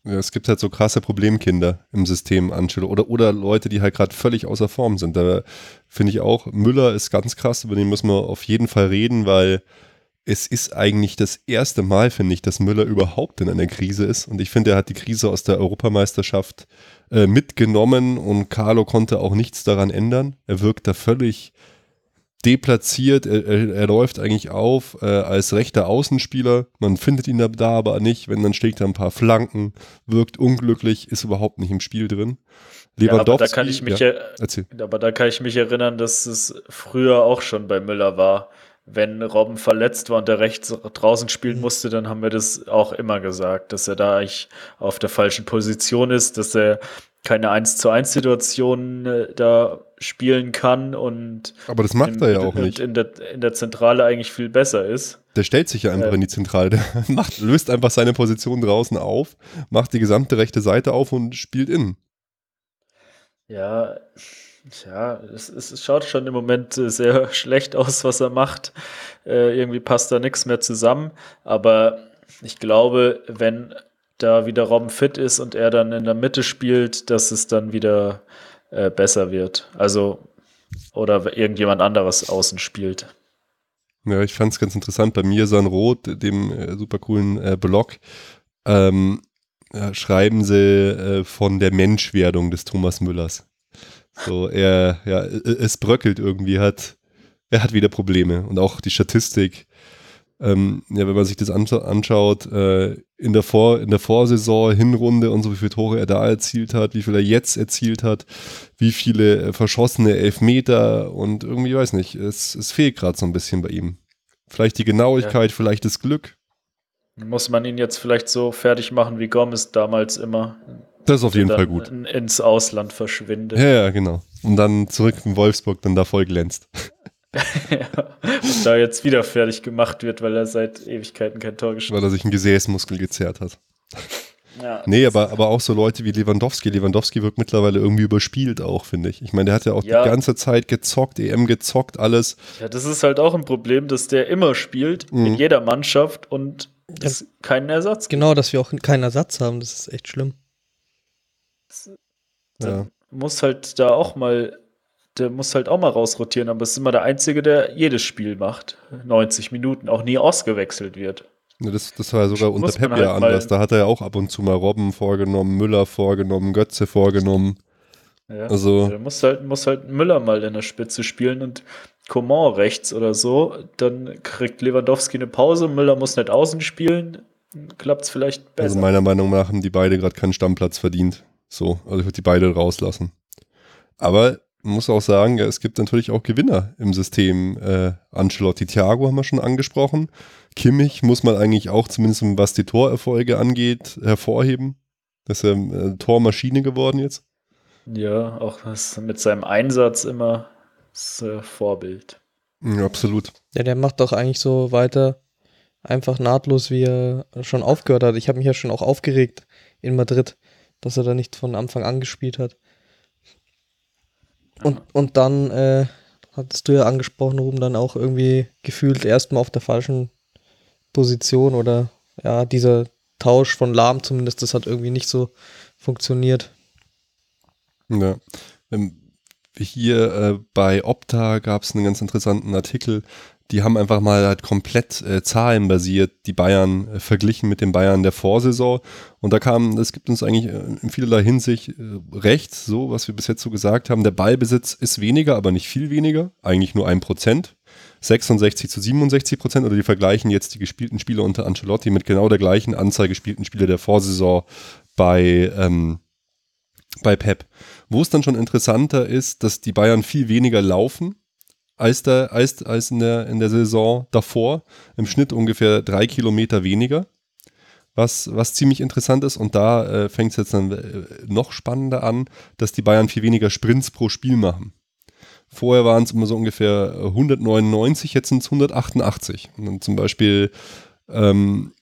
Ja, es gibt halt so krasse Problemkinder im System Angelo oder, oder Leute, die halt gerade völlig außer Form sind. Da finde ich auch, Müller ist ganz krass, über den müssen wir auf jeden Fall reden, weil es ist eigentlich das erste Mal, finde ich, dass Müller überhaupt in einer Krise ist. Und ich finde, er hat die Krise aus der Europameisterschaft äh, mitgenommen und Carlo konnte auch nichts daran ändern. Er wirkt da völlig deplatziert. Er, er, er läuft eigentlich auf äh, als rechter Außenspieler. Man findet ihn da, da aber nicht. Wenn, dann schlägt er ein paar Flanken, wirkt unglücklich, ist überhaupt nicht im Spiel drin. Ja, aber da kann ich mich ja, aber da kann ich mich erinnern, dass es früher auch schon bei Müller war wenn Robben verletzt war und der rechts draußen spielen mhm. musste, dann haben wir das auch immer gesagt, dass er da eigentlich auf der falschen Position ist, dass er keine 1 zu 1 Situation äh, da spielen kann und aber das macht in, er ja auch nicht in der, in der Zentrale eigentlich viel besser ist. Der stellt sich ja einfach ähm, in die Zentrale, der (laughs) macht, löst einfach seine Position draußen auf, macht die gesamte rechte Seite auf und spielt innen. Ja, ja, es, es, schaut schon im Moment äh, sehr (laughs) schlecht aus, was er macht. Äh, irgendwie passt da nichts mehr zusammen. Aber ich glaube, wenn da wieder Robben fit ist und er dann in der Mitte spielt, dass es dann wieder äh, besser wird. Also, oder irgendjemand anderes außen spielt. Ja, ich fand es ganz interessant. Bei mir San Roth, dem äh, super coolen äh, Blog, ähm, schreiben sie äh, von der Menschwerdung des Thomas Müllers. So, er, ja, es bröckelt irgendwie, hat, er hat wieder Probleme. Und auch die Statistik, ähm, ja, wenn man sich das anschaut, äh, in, der Vor-, in der Vorsaison, Hinrunde und so, wie viele Tore er da erzielt hat, wie viel er jetzt erzielt hat, wie viele äh, verschossene Elfmeter und irgendwie, weiß nicht, es, es fehlt gerade so ein bisschen bei ihm. Vielleicht die Genauigkeit, ja. vielleicht das Glück. Muss man ihn jetzt vielleicht so fertig machen wie Gomez damals immer? Das ist auf jeden Fall gut. Ins Ausland verschwindet. Ja, ja, genau. Und dann zurück in Wolfsburg dann da voll glänzt. (laughs) ja, und da jetzt wieder fertig gemacht wird, weil er seit Ewigkeiten kein Tor geschossen hat. Weil er sich einen Gesäßmuskel gezerrt hat. Ja, (laughs) nee, aber, aber auch so Leute wie Lewandowski. Lewandowski wirkt mittlerweile irgendwie überspielt auch, finde ich. Ich meine, der hat ja auch ja. die ganze Zeit gezockt, EM gezockt, alles. Ja, das ist halt auch ein Problem, dass der immer spielt, mhm. in jeder Mannschaft und es keinen Ersatz gibt. Genau, dass wir auch keinen Ersatz haben, das ist echt schlimm. Ja. Muss halt da auch mal, der muss halt auch mal rausrotieren, aber es ist immer der Einzige, der jedes Spiel macht. 90 Minuten, auch nie ausgewechselt wird. Ja, das, das war ja sogar unter Pep ja halt anders. Da hat er ja auch ab und zu mal Robben vorgenommen, Müller vorgenommen, Götze vorgenommen. Ja, also, der muss halt, muss halt Müller mal in der Spitze spielen und Coman rechts oder so. Dann kriegt Lewandowski eine Pause, Müller muss nicht außen spielen, klappt es vielleicht besser. Also meiner Meinung nach haben die beide gerade keinen Stammplatz verdient. So, also ich würde die beide rauslassen. Aber man muss auch sagen, es gibt natürlich auch Gewinner im System. Äh, Ancelotti Thiago haben wir schon angesprochen. Kimmich muss man eigentlich auch, zumindest was die Torerfolge angeht, hervorheben. Das ist er äh, Tormaschine geworden jetzt. Ja, auch was mit seinem Einsatz immer das äh, Vorbild. Ja, absolut. Ja, der macht doch eigentlich so weiter, einfach nahtlos, wie er schon aufgehört hat. Ich habe mich ja schon auch aufgeregt in Madrid, dass er da nicht von Anfang an gespielt hat. Und, und dann äh, hattest du ja angesprochen, Ruben, dann auch irgendwie gefühlt erstmal auf der falschen Position oder ja, dieser Tausch von Lahm zumindest, das hat irgendwie nicht so funktioniert. Ja. Ähm, hier äh, bei Opta gab es einen ganz interessanten Artikel. Die haben einfach mal halt komplett äh, zahlenbasiert die Bayern äh, verglichen mit den Bayern der Vorsaison. Und da kam, es gibt uns eigentlich äh, in vielerlei Hinsicht äh, recht, so was wir bis jetzt so gesagt haben. Der Ballbesitz ist weniger, aber nicht viel weniger, eigentlich nur ein Prozent. 66 zu 67 Prozent oder die vergleichen jetzt die gespielten Spiele unter Ancelotti mit genau der gleichen Anzahl gespielten Spiele der Vorsaison bei, ähm, bei Pep. Wo es dann schon interessanter ist, dass die Bayern viel weniger laufen als, der, als, als in, der, in der Saison davor. Im Schnitt ungefähr drei Kilometer weniger. Was, was ziemlich interessant ist, und da äh, fängt es jetzt dann äh, noch spannender an, dass die Bayern viel weniger Sprints pro Spiel machen. Vorher waren es immer so ungefähr 199, jetzt sind es 188. Und dann zum Beispiel ähm,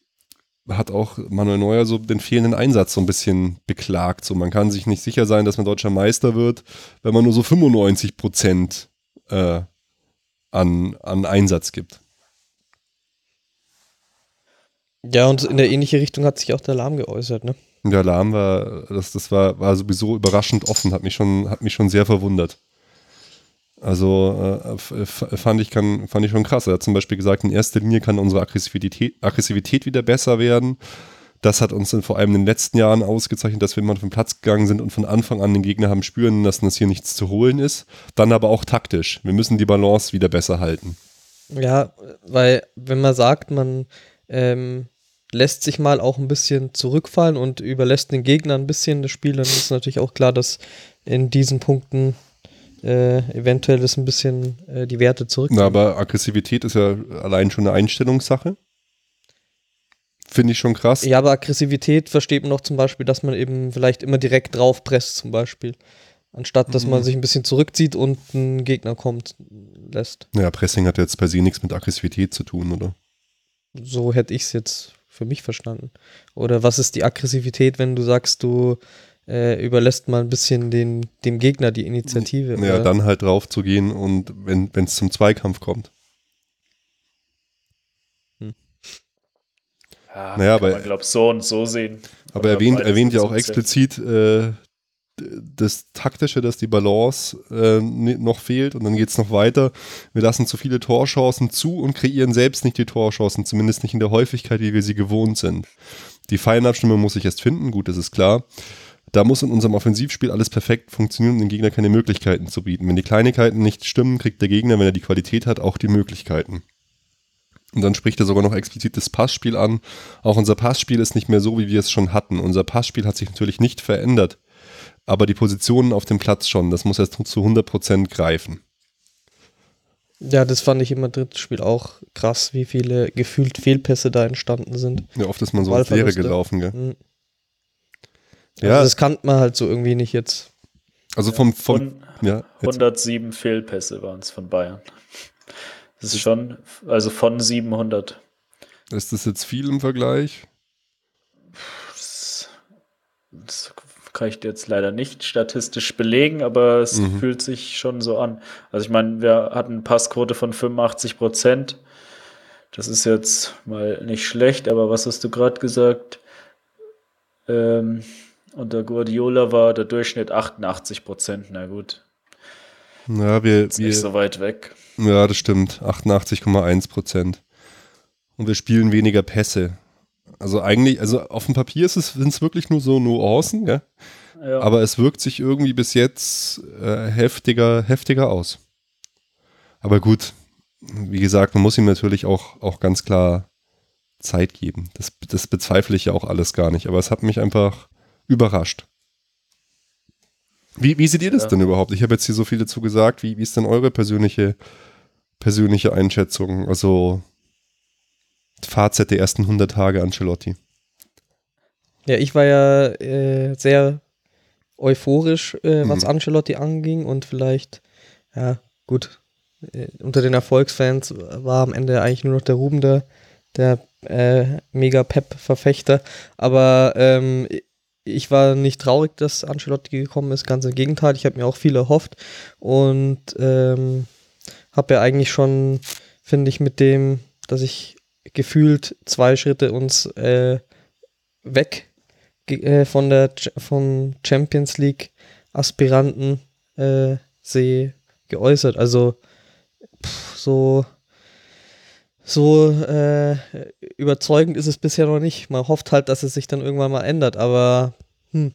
hat auch Manuel Neuer so den fehlenden Einsatz so ein bisschen beklagt. So, man kann sich nicht sicher sein, dass man deutscher Meister wird, wenn man nur so 95 Prozent äh, an, an Einsatz gibt. Ja, und in der ähnliche Richtung hat sich auch der Lahm geäußert, ne? Der Lahm war, das, das war, war sowieso überraschend offen, hat mich schon, hat mich schon sehr verwundert. Also äh, fand, ich kann, fand ich schon krass. Er hat zum Beispiel gesagt, in erster Linie kann unsere Aggressivität, Aggressivität wieder besser werden. Das hat uns in, vor allem in den letzten Jahren ausgezeichnet, dass wir mal vom Platz gegangen sind und von Anfang an den Gegner haben spüren lassen, dass hier nichts zu holen ist. Dann aber auch taktisch. Wir müssen die Balance wieder besser halten. Ja, weil wenn man sagt, man ähm, lässt sich mal auch ein bisschen zurückfallen und überlässt den Gegner ein bisschen das Spiel, dann ist natürlich auch klar, dass in diesen Punkten äh, eventuell das ein bisschen äh, die Werte zurück. Na, aber Aggressivität ist ja allein schon eine Einstellungssache. Finde ich schon krass. Ja, aber Aggressivität versteht man auch zum Beispiel, dass man eben vielleicht immer direkt drauf presst, zum Beispiel. Anstatt dass mhm. man sich ein bisschen zurückzieht und ein Gegner kommt lässt. Ja, Pressing hat jetzt per se nichts mit Aggressivität zu tun, oder? So hätte ich es jetzt für mich verstanden. Oder was ist die Aggressivität, wenn du sagst, du äh, überlässt mal ein bisschen den, dem Gegner die Initiative. Ja, oder? dann halt drauf zu gehen und wenn es zum Zweikampf kommt. Ja, naja, kann aber, man, glaube so und so sehen. Aber erwähnt, erwähnt ja auch explizit äh, das Taktische, dass die Balance äh, noch fehlt und dann geht es noch weiter. Wir lassen zu viele Torchancen zu und kreieren selbst nicht die Torchancen, zumindest nicht in der Häufigkeit, wie wir sie gewohnt sind. Die Feinabstimmung muss ich erst finden, gut, das ist klar. Da muss in unserem Offensivspiel alles perfekt funktionieren, um dem Gegner keine Möglichkeiten zu bieten. Wenn die Kleinigkeiten nicht stimmen, kriegt der Gegner, wenn er die Qualität hat, auch die Möglichkeiten. Und dann spricht er sogar noch explizit das Passspiel an. Auch unser Passspiel ist nicht mehr so, wie wir es schon hatten. Unser Passspiel hat sich natürlich nicht verändert, aber die Positionen auf dem Platz schon. Das muss erst zu 100% greifen. Ja, das fand ich im Madrid-Spiel auch krass, wie viele gefühlt Fehlpässe da entstanden sind. Ja, oft ist man so als Leere gelaufen, gell? Mhm. Ja. Also das kannte man halt so irgendwie nicht jetzt. Also vom, vom ja, 107 Fehlpässe waren es von Bayern. Das ist schon, also von 700. Ist das jetzt viel im Vergleich? Das, das kann ich dir jetzt leider nicht statistisch belegen, aber es mhm. fühlt sich schon so an. Also ich meine, wir hatten eine Passquote von 85 Prozent. Das ist jetzt mal nicht schlecht, aber was hast du gerade gesagt? Ähm, unter Guardiola war der Durchschnitt 88 Prozent. Na gut. Ja, wir, Ist wir, nicht so weit weg. Ja, das stimmt. 88,1 Prozent. Und wir spielen weniger Pässe. Also eigentlich, also auf dem Papier sind es wirklich nur so Nuancen, ja? ja? aber es wirkt sich irgendwie bis jetzt äh, heftiger, heftiger aus. Aber gut, wie gesagt, man muss ihm natürlich auch, auch ganz klar Zeit geben. Das, das bezweifle ich ja auch alles gar nicht. Aber es hat mich einfach überrascht. Wie, wie seht ihr das ja. denn überhaupt? Ich habe jetzt hier so viel dazu gesagt. Wie, wie ist denn eure persönliche, persönliche Einschätzung? Also Fazit der ersten 100 Tage Ancelotti. Ja, ich war ja äh, sehr euphorisch, äh, was mhm. Ancelotti anging und vielleicht, ja, gut, äh, unter den Erfolgsfans war am Ende eigentlich nur noch der Ruben der, der äh, mega Pep-Verfechter, aber ähm, ich war nicht traurig, dass Ancelotti gekommen ist, ganz im Gegenteil. Ich habe mir auch viel erhofft und ähm, habe ja eigentlich schon, finde ich, mit dem, dass ich gefühlt zwei Schritte uns äh, weg äh, von der vom Champions League Aspiranten äh, sehe geäußert. Also pff, so so äh, überzeugend ist es bisher noch nicht. Man hofft halt, dass es sich dann irgendwann mal ändert, aber hm.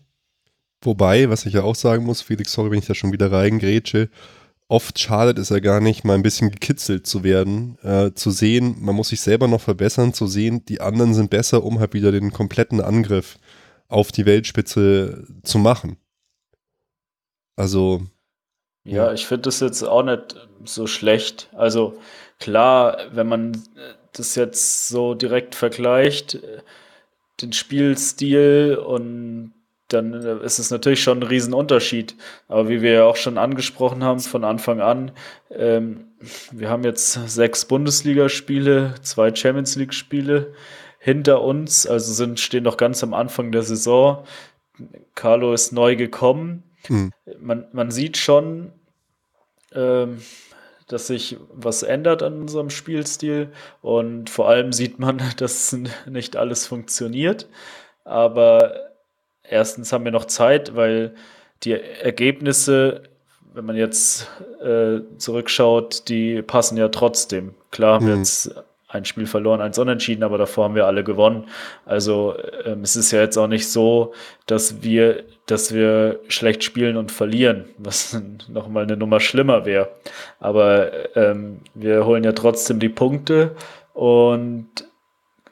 Wobei, was ich ja auch sagen muss, Felix, sorry, wenn ich da schon wieder reingrätsche, oft schadet es ja gar nicht, mal ein bisschen gekitzelt zu werden, äh, zu sehen, man muss sich selber noch verbessern, zu sehen, die anderen sind besser, um halt wieder den kompletten Angriff auf die Weltspitze zu machen. Also. Ja, ich finde das jetzt auch nicht so schlecht. Also klar, wenn man das jetzt so direkt vergleicht, den Spielstil und dann ist es natürlich schon ein Riesenunterschied. Aber wie wir ja auch schon angesprochen haben von Anfang an, ähm, wir haben jetzt sechs Bundesligaspiele, zwei Champions League-Spiele hinter uns, also sind, stehen noch ganz am Anfang der Saison. Carlo ist neu gekommen. Mhm. Man, man sieht schon, ähm, dass sich was ändert an unserem Spielstil und vor allem sieht man, (laughs) dass nicht alles funktioniert. Aber erstens haben wir noch Zeit, weil die Ergebnisse, wenn man jetzt äh, zurückschaut, die passen ja trotzdem. Klar haben wir mhm. jetzt ein Spiel verloren, eins unentschieden, aber davor haben wir alle gewonnen. Also ähm, es ist ja jetzt auch nicht so, dass wir, dass wir schlecht spielen und verlieren, was (laughs) nochmal eine Nummer schlimmer wäre. Aber ähm, wir holen ja trotzdem die Punkte und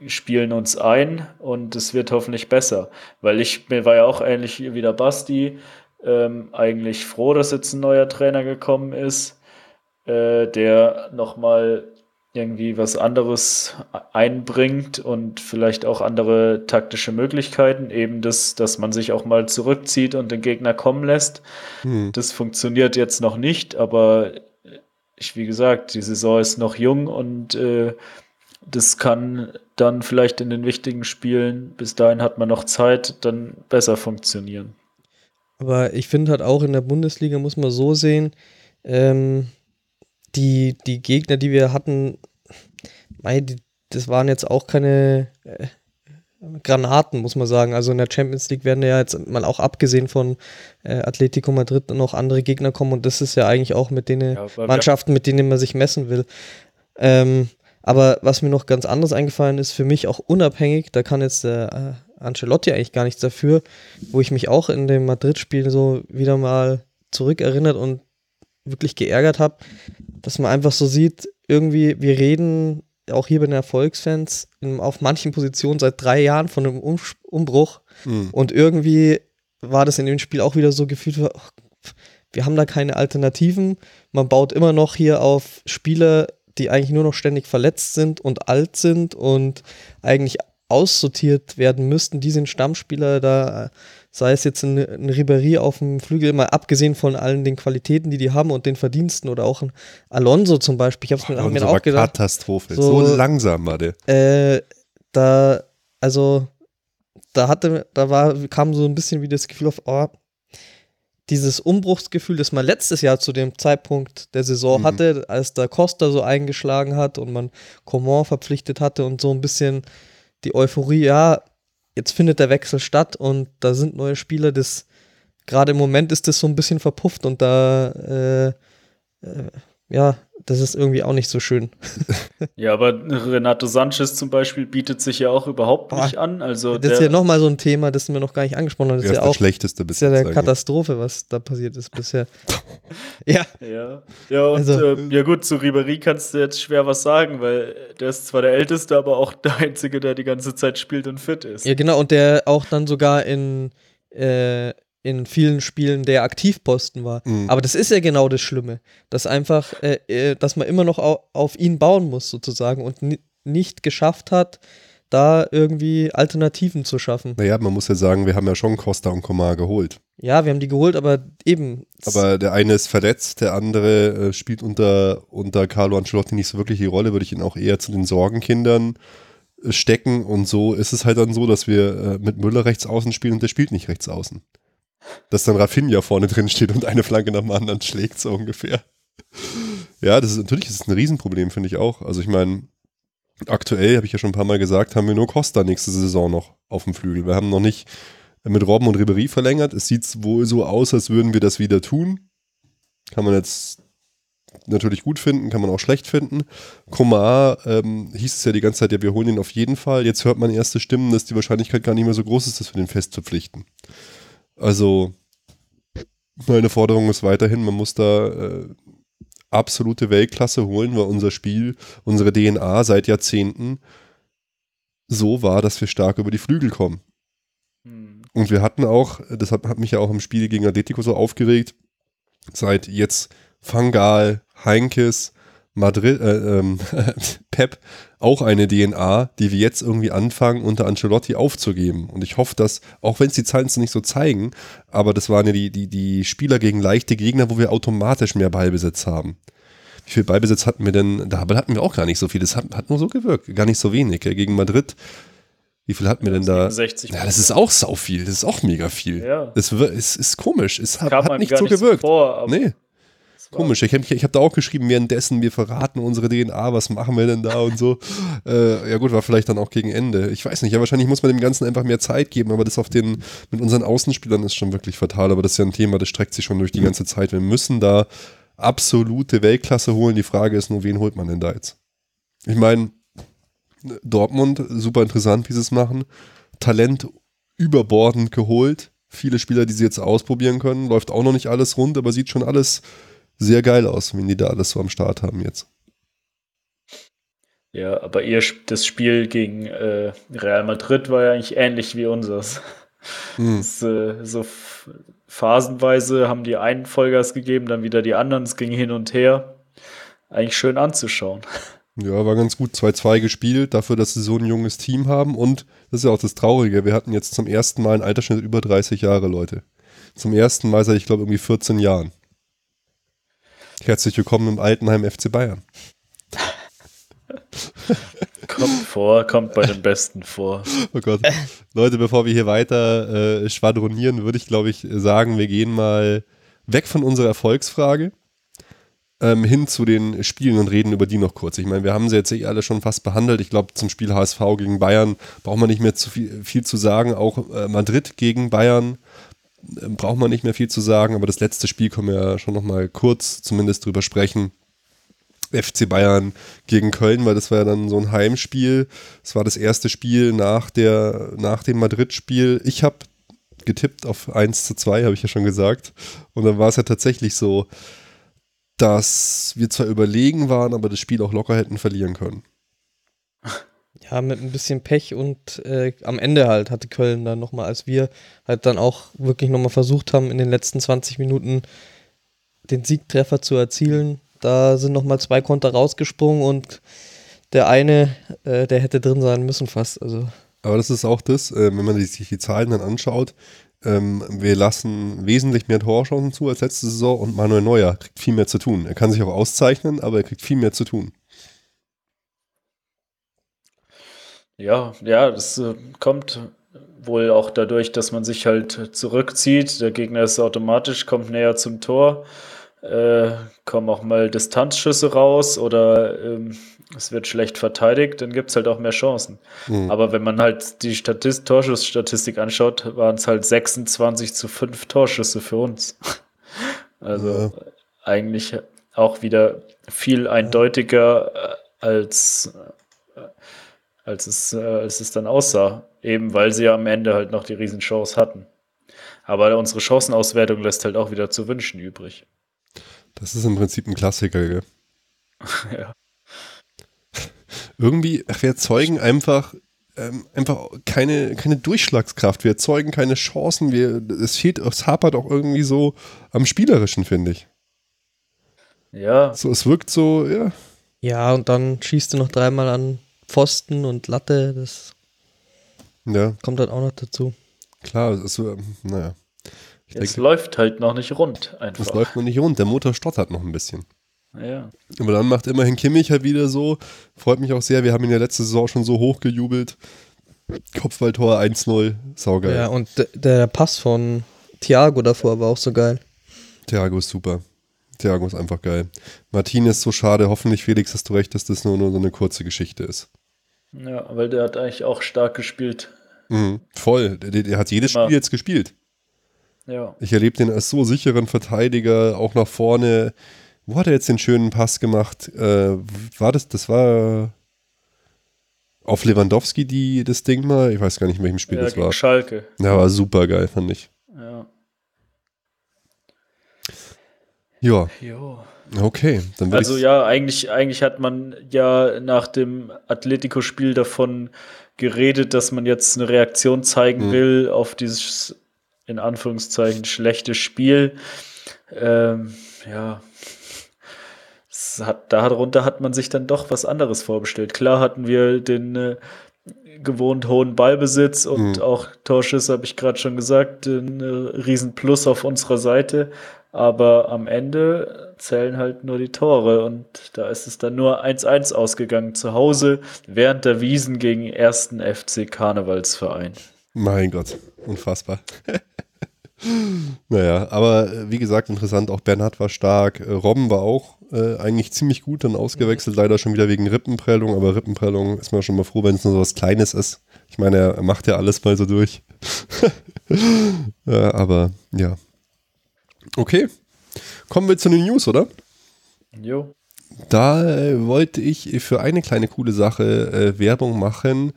spielen uns ein und es wird hoffentlich besser. Weil ich mir war ja auch ähnlich wie der Basti, ähm, eigentlich froh, dass jetzt ein neuer Trainer gekommen ist, äh, der nochmal irgendwie was anderes einbringt und vielleicht auch andere taktische Möglichkeiten, eben das, dass man sich auch mal zurückzieht und den Gegner kommen lässt. Hm. Das funktioniert jetzt noch nicht, aber ich, wie gesagt, die Saison ist noch jung und äh, das kann dann vielleicht in den wichtigen Spielen, bis dahin hat man noch Zeit, dann besser funktionieren. Aber ich finde halt auch in der Bundesliga muss man so sehen, ähm, die, die Gegner, die wir hatten, mei, die, das waren jetzt auch keine äh, Granaten, muss man sagen. Also in der Champions League werden ja jetzt mal auch abgesehen von äh, Atletico Madrid noch andere Gegner kommen und das ist ja eigentlich auch mit den ja, Mannschaften, mit denen man sich messen will. Ähm, aber was mir noch ganz anderes eingefallen ist, für mich auch unabhängig, da kann jetzt der äh, Ancelotti eigentlich gar nichts dafür, wo ich mich auch in dem Madrid-Spiel so wieder mal zurückerinnert und wirklich geärgert habe, dass man einfach so sieht, irgendwie, wir reden auch hier bei den Erfolgsfans in, auf manchen Positionen seit drei Jahren von einem um Umbruch mhm. und irgendwie war das in dem Spiel auch wieder so gefühlt, oh, wir haben da keine Alternativen, man baut immer noch hier auf Spieler die eigentlich nur noch ständig verletzt sind und alt sind und eigentlich aussortiert werden müssten. Die sind Stammspieler, da sei es jetzt ein, ein Ribéry auf dem Flügel, mal abgesehen von allen den Qualitäten, die die haben und den Verdiensten oder auch ein Alonso zum Beispiel. Ich habe es mir, mir auch gedacht. Katastrophe. So, so, langsam war der. Äh, da, also, da hatte, da war, kam so ein bisschen wie das Gefühl auf, oh, dieses Umbruchsgefühl, das man letztes Jahr zu dem Zeitpunkt der Saison mhm. hatte, als da Costa so eingeschlagen hat und man Coman verpflichtet hatte und so ein bisschen die Euphorie, ja, jetzt findet der Wechsel statt und da sind neue Spieler, das gerade im Moment ist das so ein bisschen verpufft und da äh, äh, ja, das ist irgendwie auch nicht so schön. (laughs) ja, aber Renato Sanchez zum Beispiel bietet sich ja auch überhaupt Boah, nicht an. Also das ist ja nochmal so ein Thema, das wir noch gar nicht angesprochen haben. Das ist ja, auch schlechteste das ist ja der Katastrophe, was da passiert ist bisher. (laughs) ja. Ja, ja, und, also, äh, ja gut, zu Ribery kannst du jetzt schwer was sagen, weil der ist zwar der Älteste, aber auch (laughs) der Einzige, der die ganze Zeit spielt und fit ist. Ja, genau, und der auch dann sogar in äh, in vielen Spielen der Aktivposten war. Mhm. Aber das ist ja genau das Schlimme, dass einfach, äh, äh dass man immer noch auf, auf ihn bauen muss sozusagen und nicht geschafft hat, da irgendwie Alternativen zu schaffen. Naja, man muss ja sagen, wir haben ja schon Costa und Komar geholt. Ja, wir haben die geholt, aber eben. Aber der eine ist verletzt, der andere äh, spielt unter, unter Carlo Ancelotti nicht so wirklich die Rolle, würde ich ihn auch eher zu den Sorgenkindern stecken und so ist es halt dann so, dass wir äh, mit Müller rechts außen spielen und der spielt nicht rechts außen. Dass dann Rafinha vorne drin steht und eine Flanke nach dem anderen schlägt, so ungefähr. Ja, das ist natürlich ist ein Riesenproblem, finde ich auch. Also ich meine, aktuell, habe ich ja schon ein paar Mal gesagt, haben wir nur Costa nächste Saison noch auf dem Flügel. Wir haben noch nicht mit Robben und Ribery verlängert. Es sieht wohl so aus, als würden wir das wieder tun. Kann man jetzt natürlich gut finden, kann man auch schlecht finden. Komar ähm, hieß es ja die ganze Zeit, ja, wir holen ihn auf jeden Fall. Jetzt hört man erste Stimmen, dass die Wahrscheinlichkeit gar nicht mehr so groß ist, dass wir den fest verpflichten. Also, meine Forderung ist weiterhin, man muss da äh, absolute Weltklasse holen, weil unser Spiel, unsere DNA seit Jahrzehnten so war, dass wir stark über die Flügel kommen. Hm. Und wir hatten auch, das hat, hat mich ja auch im Spiel gegen Atletico so aufgeregt, seit jetzt Fangal, Heinkes, Madrid, äh, ähm, (laughs) Pep auch eine DNA, die wir jetzt irgendwie anfangen, unter Ancelotti aufzugeben. Und ich hoffe, dass, auch wenn es die Zahlen nicht so zeigen, aber das waren ja die, die, die Spieler gegen leichte Gegner, wo wir automatisch mehr Ballbesitz haben. Wie viel Ballbesitz hatten wir denn? Da hatten wir auch gar nicht so viel. Das hat, hat nur so gewirkt, gar nicht so wenig. Gegen Madrid, wie viel hatten wir denn da? 60 ja, das ist auch sau viel. Das ist auch mega viel. Ja. Das ist, ist komisch. Es hat, hat nicht so gewirkt. Vor, nee. Komisch, ich habe ich hab da auch geschrieben, währenddessen, wir verraten unsere DNA, was machen wir denn da und so. (laughs) Äh, ja gut, war vielleicht dann auch gegen Ende. Ich weiß nicht, ja wahrscheinlich muss man dem Ganzen einfach mehr Zeit geben, aber das auf den, mit unseren Außenspielern ist schon wirklich fatal, aber das ist ja ein Thema, das streckt sich schon durch die ganze Zeit. Wir müssen da absolute Weltklasse holen. Die Frage ist nur, wen holt man denn da jetzt? Ich meine, Dortmund, super interessant, wie sie es machen. Talent überbordend geholt. Viele Spieler, die sie jetzt ausprobieren können. Läuft auch noch nicht alles rund, aber sieht schon alles sehr geil aus, wenn die da alles so am Start haben jetzt. Ja, aber ihr das Spiel gegen äh, Real Madrid war ja eigentlich ähnlich wie unseres. Hm. Das, (laughs) äh, so phasenweise haben die einen Vollgas gegeben, dann wieder die anderen. Es ging hin und her. Eigentlich schön anzuschauen. (laughs) Ja, war ganz gut. 2-2 gespielt, dafür, dass sie so ein junges Team haben. Und das ist ja auch das Traurige. Wir hatten jetzt zum ersten Mal einen Altersschnitt über 30 Jahre, Leute. Zum ersten Mal seit, ich glaube, irgendwie 14 Jahren. Herzlich willkommen im Altenheim FC Bayern. (laughs) kommt vor, kommt bei den Besten vor. Oh Gott. Leute, bevor wir hier weiter äh, schwadronieren, würde ich, glaube ich, sagen, wir gehen mal weg von unserer Erfolgsfrage ähm, hin zu den Spielen und reden über die noch kurz. Ich meine, wir haben sie jetzt eh alle schon fast behandelt. Ich glaube, zum Spiel HSV gegen Bayern braucht man nicht mehr zu viel, viel zu sagen. Auch äh, Madrid gegen Bayern braucht man nicht mehr viel zu sagen, aber das letzte Spiel können wir ja schon nochmal kurz zumindest drüber sprechen. FC Bayern gegen Köln, weil das war ja dann so ein Heimspiel. Es war das erste Spiel nach, der, nach dem Madrid-Spiel. Ich habe getippt auf 1 zu 2, habe ich ja schon gesagt. Und dann war es ja tatsächlich so, dass wir zwar überlegen waren, aber das Spiel auch locker hätten verlieren können. (laughs) Ja, mit ein bisschen Pech und äh, am Ende halt hatte Köln dann nochmal, als wir halt dann auch wirklich nochmal versucht haben, in den letzten 20 Minuten den Siegtreffer zu erzielen. Da sind nochmal zwei Konter rausgesprungen und der eine, äh, der hätte drin sein müssen fast. Also. Aber das ist auch das, äh, wenn man sich die Zahlen dann anschaut, ähm, wir lassen wesentlich mehr Torchancen zu als letzte Saison und Manuel Neuer kriegt viel mehr zu tun. Er kann sich auch auszeichnen, aber er kriegt viel mehr zu tun. Ja, ja, das äh, kommt wohl auch dadurch, dass man sich halt zurückzieht. Der Gegner ist automatisch, kommt näher zum Tor, äh, kommen auch mal Distanzschüsse raus oder ähm, es wird schlecht verteidigt, dann gibt es halt auch mehr Chancen. Mhm. Aber wenn man halt die Statist Torschussstatistik anschaut, waren es halt 26 zu 5 Torschüsse für uns. (laughs) also ja. eigentlich auch wieder viel eindeutiger äh, als als es, äh, als es dann aussah. Eben weil sie ja am Ende halt noch die Riesenchance hatten. Aber unsere Chancenauswertung lässt halt auch wieder zu wünschen übrig. Das ist im Prinzip ein Klassiker, gell? (laughs) ja. Irgendwie, wir erzeugen einfach, ähm, einfach keine, keine Durchschlagskraft. Wir erzeugen keine Chancen. Wir, es fehlt, es hapert auch irgendwie so am Spielerischen, finde ich. Ja. So, es wirkt so, ja. Ja, und dann schießt du noch dreimal an Pfosten und Latte, das ja. kommt dann auch noch dazu. Klar, es ist ähm, naja. Ich es denke, läuft halt noch nicht rund einfach. Es läuft noch nicht rund, der Motor stottert noch ein bisschen. Ja. Aber dann macht immerhin Kimmich halt wieder so. Freut mich auch sehr. Wir haben ihn ja letzte Saison schon so hoch gejubelt. Kopfballtor 1-0. Saugeil. Ja, und der Pass von Thiago davor war auch so geil. Thiago ist super. Thiago ist einfach geil. Martin ist so schade. Hoffentlich, Felix, hast du recht, dass das nur, nur so eine kurze Geschichte ist. Ja, weil der hat eigentlich auch stark gespielt. Mhm, voll. Der, der, hat jedes. Spiel jetzt gespielt. Ja. Ich erlebe den als so sicheren Verteidiger, auch nach vorne. Wo hat er jetzt den schönen Pass gemacht? Äh, war das, das war auf Lewandowski die, das Ding mal? Ich weiß gar nicht, in welchem Spiel ja, das war. Schalke. Ja, war super geil, fand ich. Ja. Ja. Jo. Okay, dann Also ja, eigentlich, eigentlich hat man ja nach dem Atletico-Spiel davon geredet, dass man jetzt eine Reaktion zeigen mhm. will auf dieses in Anführungszeichen schlechte Spiel. Ähm, ja, hat, darunter hat man sich dann doch was anderes vorbestellt. Klar hatten wir den äh, gewohnt hohen Ballbesitz und mhm. auch Torschuss, habe ich gerade schon gesagt, ein äh, Riesenplus auf unserer Seite. Aber am Ende zählen halt nur die Tore und da ist es dann nur 1-1 ausgegangen zu Hause während der Wiesen gegen ersten FC Karnevalsverein. Mein Gott, unfassbar. (laughs) naja, aber äh, wie gesagt, interessant, auch Bernhard war stark, äh, Robben war auch äh, eigentlich ziemlich gut dann ausgewechselt, leider schon wieder wegen Rippenprellung, aber Rippenprellung ist man schon mal froh, wenn es nur so was Kleines ist. Ich meine, er macht ja alles mal so durch. ja, (laughs) aber ja. Okay, kommen wir zu den News, oder? Jo. Da äh, wollte ich für eine kleine coole Sache äh, Werbung machen.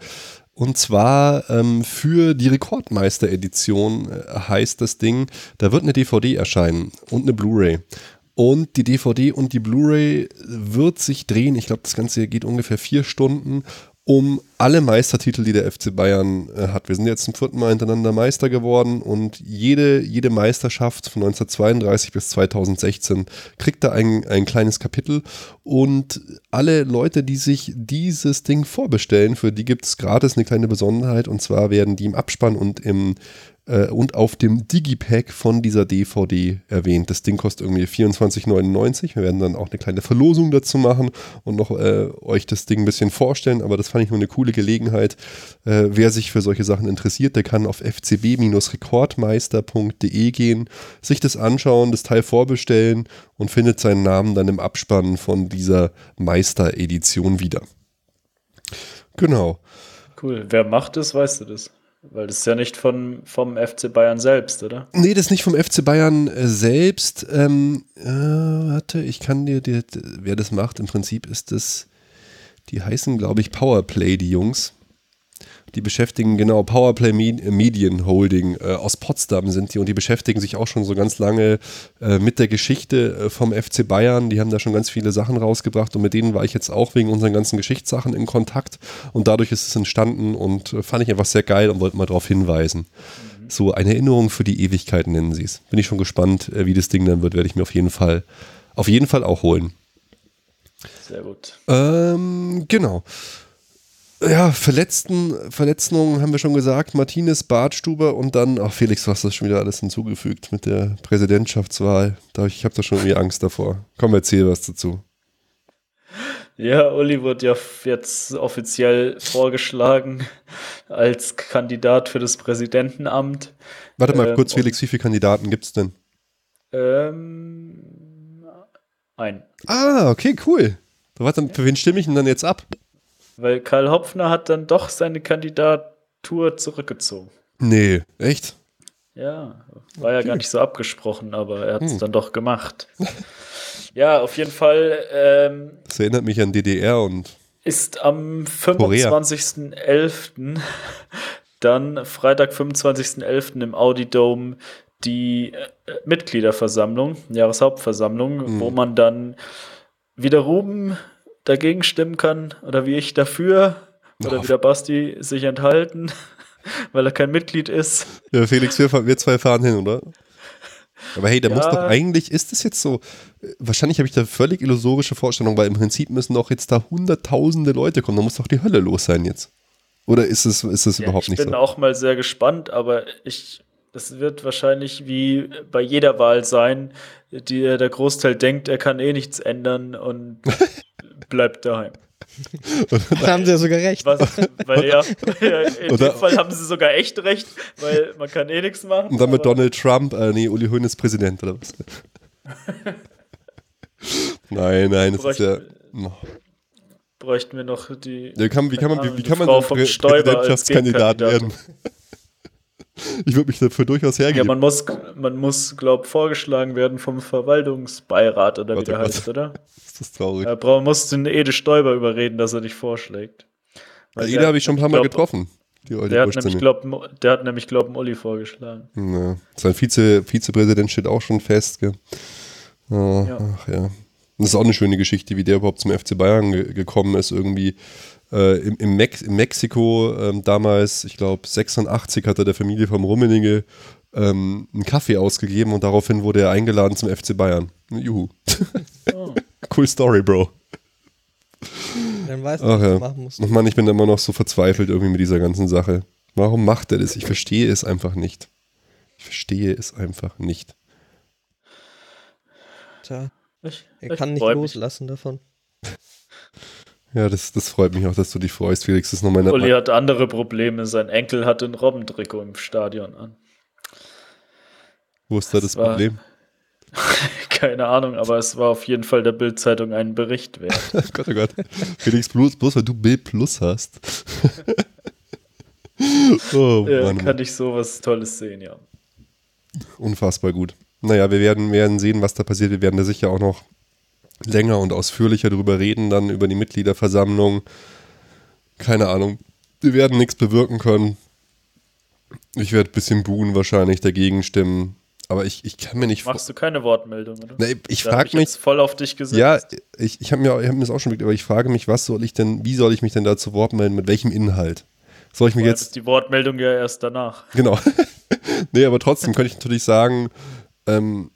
Und zwar ähm, für die Rekordmeister-Edition äh, heißt das Ding, da wird eine DVD erscheinen und eine Blu-ray. Und die DVD und die Blu-ray wird sich drehen. Ich glaube, das Ganze geht ungefähr vier Stunden um alle Meistertitel, die der FC Bayern äh, hat. Wir sind jetzt zum vierten Mal hintereinander Meister geworden und jede, jede Meisterschaft von 1932 bis 2016 kriegt da ein, ein kleines Kapitel und alle Leute, die sich dieses Ding vorbestellen, für die gibt es gratis eine kleine Besonderheit und zwar werden die im Abspann und im äh, und auf dem Digipack von dieser DVD erwähnt. Das Ding kostet irgendwie 24,99. Wir werden dann auch eine kleine Verlosung dazu machen und noch äh, euch das Ding ein bisschen vorstellen, aber das fand ich nur eine coole Gelegenheit. Äh, wer sich für solche Sachen interessiert, der kann auf fcb-rekordmeister.de gehen, sich das anschauen, das Teil vorbestellen und findet seinen Namen dann im Abspann von dieser Meister-Edition wieder. Genau. Cool. Wer macht das, weißt du das? Weil das ist ja nicht von, vom FC Bayern selbst, oder? Nee, das ist nicht vom FC Bayern äh, selbst. Ähm, äh, warte, ich kann dir, dir, wer das macht, im Prinzip ist das, die heißen, glaube ich, Powerplay, die Jungs die beschäftigen, genau, Powerplay Medien Holding äh, aus Potsdam sind die und die beschäftigen sich auch schon so ganz lange äh, mit der Geschichte äh, vom FC Bayern. Die haben da schon ganz viele Sachen rausgebracht und mit denen war ich jetzt auch wegen unseren ganzen Geschichtssachen in Kontakt und dadurch ist es entstanden und äh, fand ich einfach sehr geil und wollte mal darauf hinweisen. Mhm. So eine Erinnerung für die Ewigkeit nennen sie es. Bin ich schon gespannt, äh, wie das Ding dann wird, werde ich mir auf jeden Fall, auf jeden Fall auch holen. Sehr gut. Ähm, genau. Ja, Verletzten, Verletzungen haben wir schon gesagt. Martinez, Bartstuber und dann, ach Felix, du hast das schon wieder alles hinzugefügt mit der Präsidentschaftswahl. Ich habe da schon irgendwie Angst davor. Komm, erzähl was dazu. Ja, Uli wird ja jetzt offiziell vorgeschlagen als Kandidat für das Präsidentenamt. Warte mal ähm, kurz, Felix, wie viele Kandidaten gibt es denn? Ähm, ein. Ah, okay, cool. Warte, für wen stimme ich denn dann jetzt ab? Weil Karl Hopfner hat dann doch seine Kandidatur zurückgezogen. Nee, echt? Ja, war ja gar nicht so abgesprochen, aber er hat es hm. dann doch gemacht. (laughs) ja, auf jeden Fall. Ähm, das erinnert mich an DDR und. Ist am 25.11. dann Freitag, 25.11. im Audi Dome die äh, Mitgliederversammlung, Jahreshauptversammlung, hm. wo man dann wieder Ruben dagegen stimmen kann oder wie ich dafür oder wie der Basti sich enthalten, (laughs) weil er kein Mitglied ist. Ja, Felix, wir, wir zwei fahren hin, oder? Aber hey, da ja. muss doch eigentlich, ist das jetzt so, wahrscheinlich habe ich da völlig illusorische Vorstellungen, weil im Prinzip müssen doch jetzt da hunderttausende Leute kommen, da muss doch die Hölle los sein jetzt. Oder ist es, ist es ja, überhaupt nicht so? Ich bin auch mal sehr gespannt, aber ich das wird wahrscheinlich wie bei jeder Wahl sein, die der Großteil denkt, er kann eh nichts ändern und (laughs) bleibt daheim. da haben sie ja sogar recht. Was, weil ja, in (laughs) Oder, dem Fall haben sie sogar echt recht, weil man kann eh nichts machen. Und dann mit Donald Trump, äh, nee, Uli Hoeneß Präsident oder was? (laughs) nein, nein, das ist ja. Oh. Bräuchten wir noch die. Ja, kann, wie kann man, wie, wie kann man Frau Prä Präsidentschaftskandidat werden? Ich würde mich dafür durchaus hergeben. Ja, man muss, man muss, glaube vorgeschlagen werden vom Verwaltungsbeirat oder wie der heißt, oder? (laughs) Ist das traurig. Er braucht, muss den Ede Stoiber überreden, dass er dich vorschlägt. Weil Ede habe ich schon ein paar Mal getroffen. der, hat nämlich, glaub, der hat nämlich, glaube ich, Uli vorgeschlagen. Ja. Sein Vize, Vizepräsident steht auch schon fest. Gell? Oh, ja. Ach ja. Das ist auch eine schöne Geschichte, wie der überhaupt zum FC Bayern ge gekommen ist. Irgendwie äh, im, im, Mex in Mexiko ähm, damals, ich glaube 86, hat er der Familie vom Rummenigge ähm, einen Kaffee ausgegeben und daraufhin wurde er eingeladen zum FC Bayern. Juhu. Oh. (laughs) cool Story, Bro. Dann weißt du, was ja. du machen musst. Und Mann, ich bin immer noch so verzweifelt irgendwie mit dieser ganzen Sache. Warum macht er das? Ich verstehe es einfach nicht. Ich verstehe es einfach nicht. Tja, ich, er kann nicht loslassen mich. davon. Ja, das, das freut mich auch, dass du dich freust, Felix. Das ist noch meine Uli hat andere Probleme. Sein Enkel hat ein Robbentrikot im Stadion an. Wo ist da das, das Problem? (laughs) Keine Ahnung, aber es war auf jeden Fall der Bildzeitung einen Bericht wert. (laughs) Gott, oh Gott. Felix, bloß, bloß weil du Bild Plus hast. (laughs) oh, ja, Mann, kann ich sowas Tolles sehen, ja. Unfassbar gut. Naja, wir werden, werden sehen, was da passiert. Wir werden da sicher auch noch länger und ausführlicher darüber reden, dann über die Mitgliederversammlung. Keine Ahnung. Wir werden nichts bewirken können. Ich werde ein bisschen buhen wahrscheinlich, dagegen stimmen. Aber ich, ich kann mir nicht Machst du keine Wortmeldung, oder? Nee, ich frage mich. voll auf dich gesetzt. Ja, ich, ich habe mir, hab mir das auch schon überlegt, aber ich frage mich, was soll ich denn, wie soll ich mich denn da zu Wort melden, mit welchem Inhalt? Soll ich mich jetzt. Ist die Wortmeldung ja erst danach. Genau. (laughs) nee, aber trotzdem könnte ich natürlich sagen, ähm,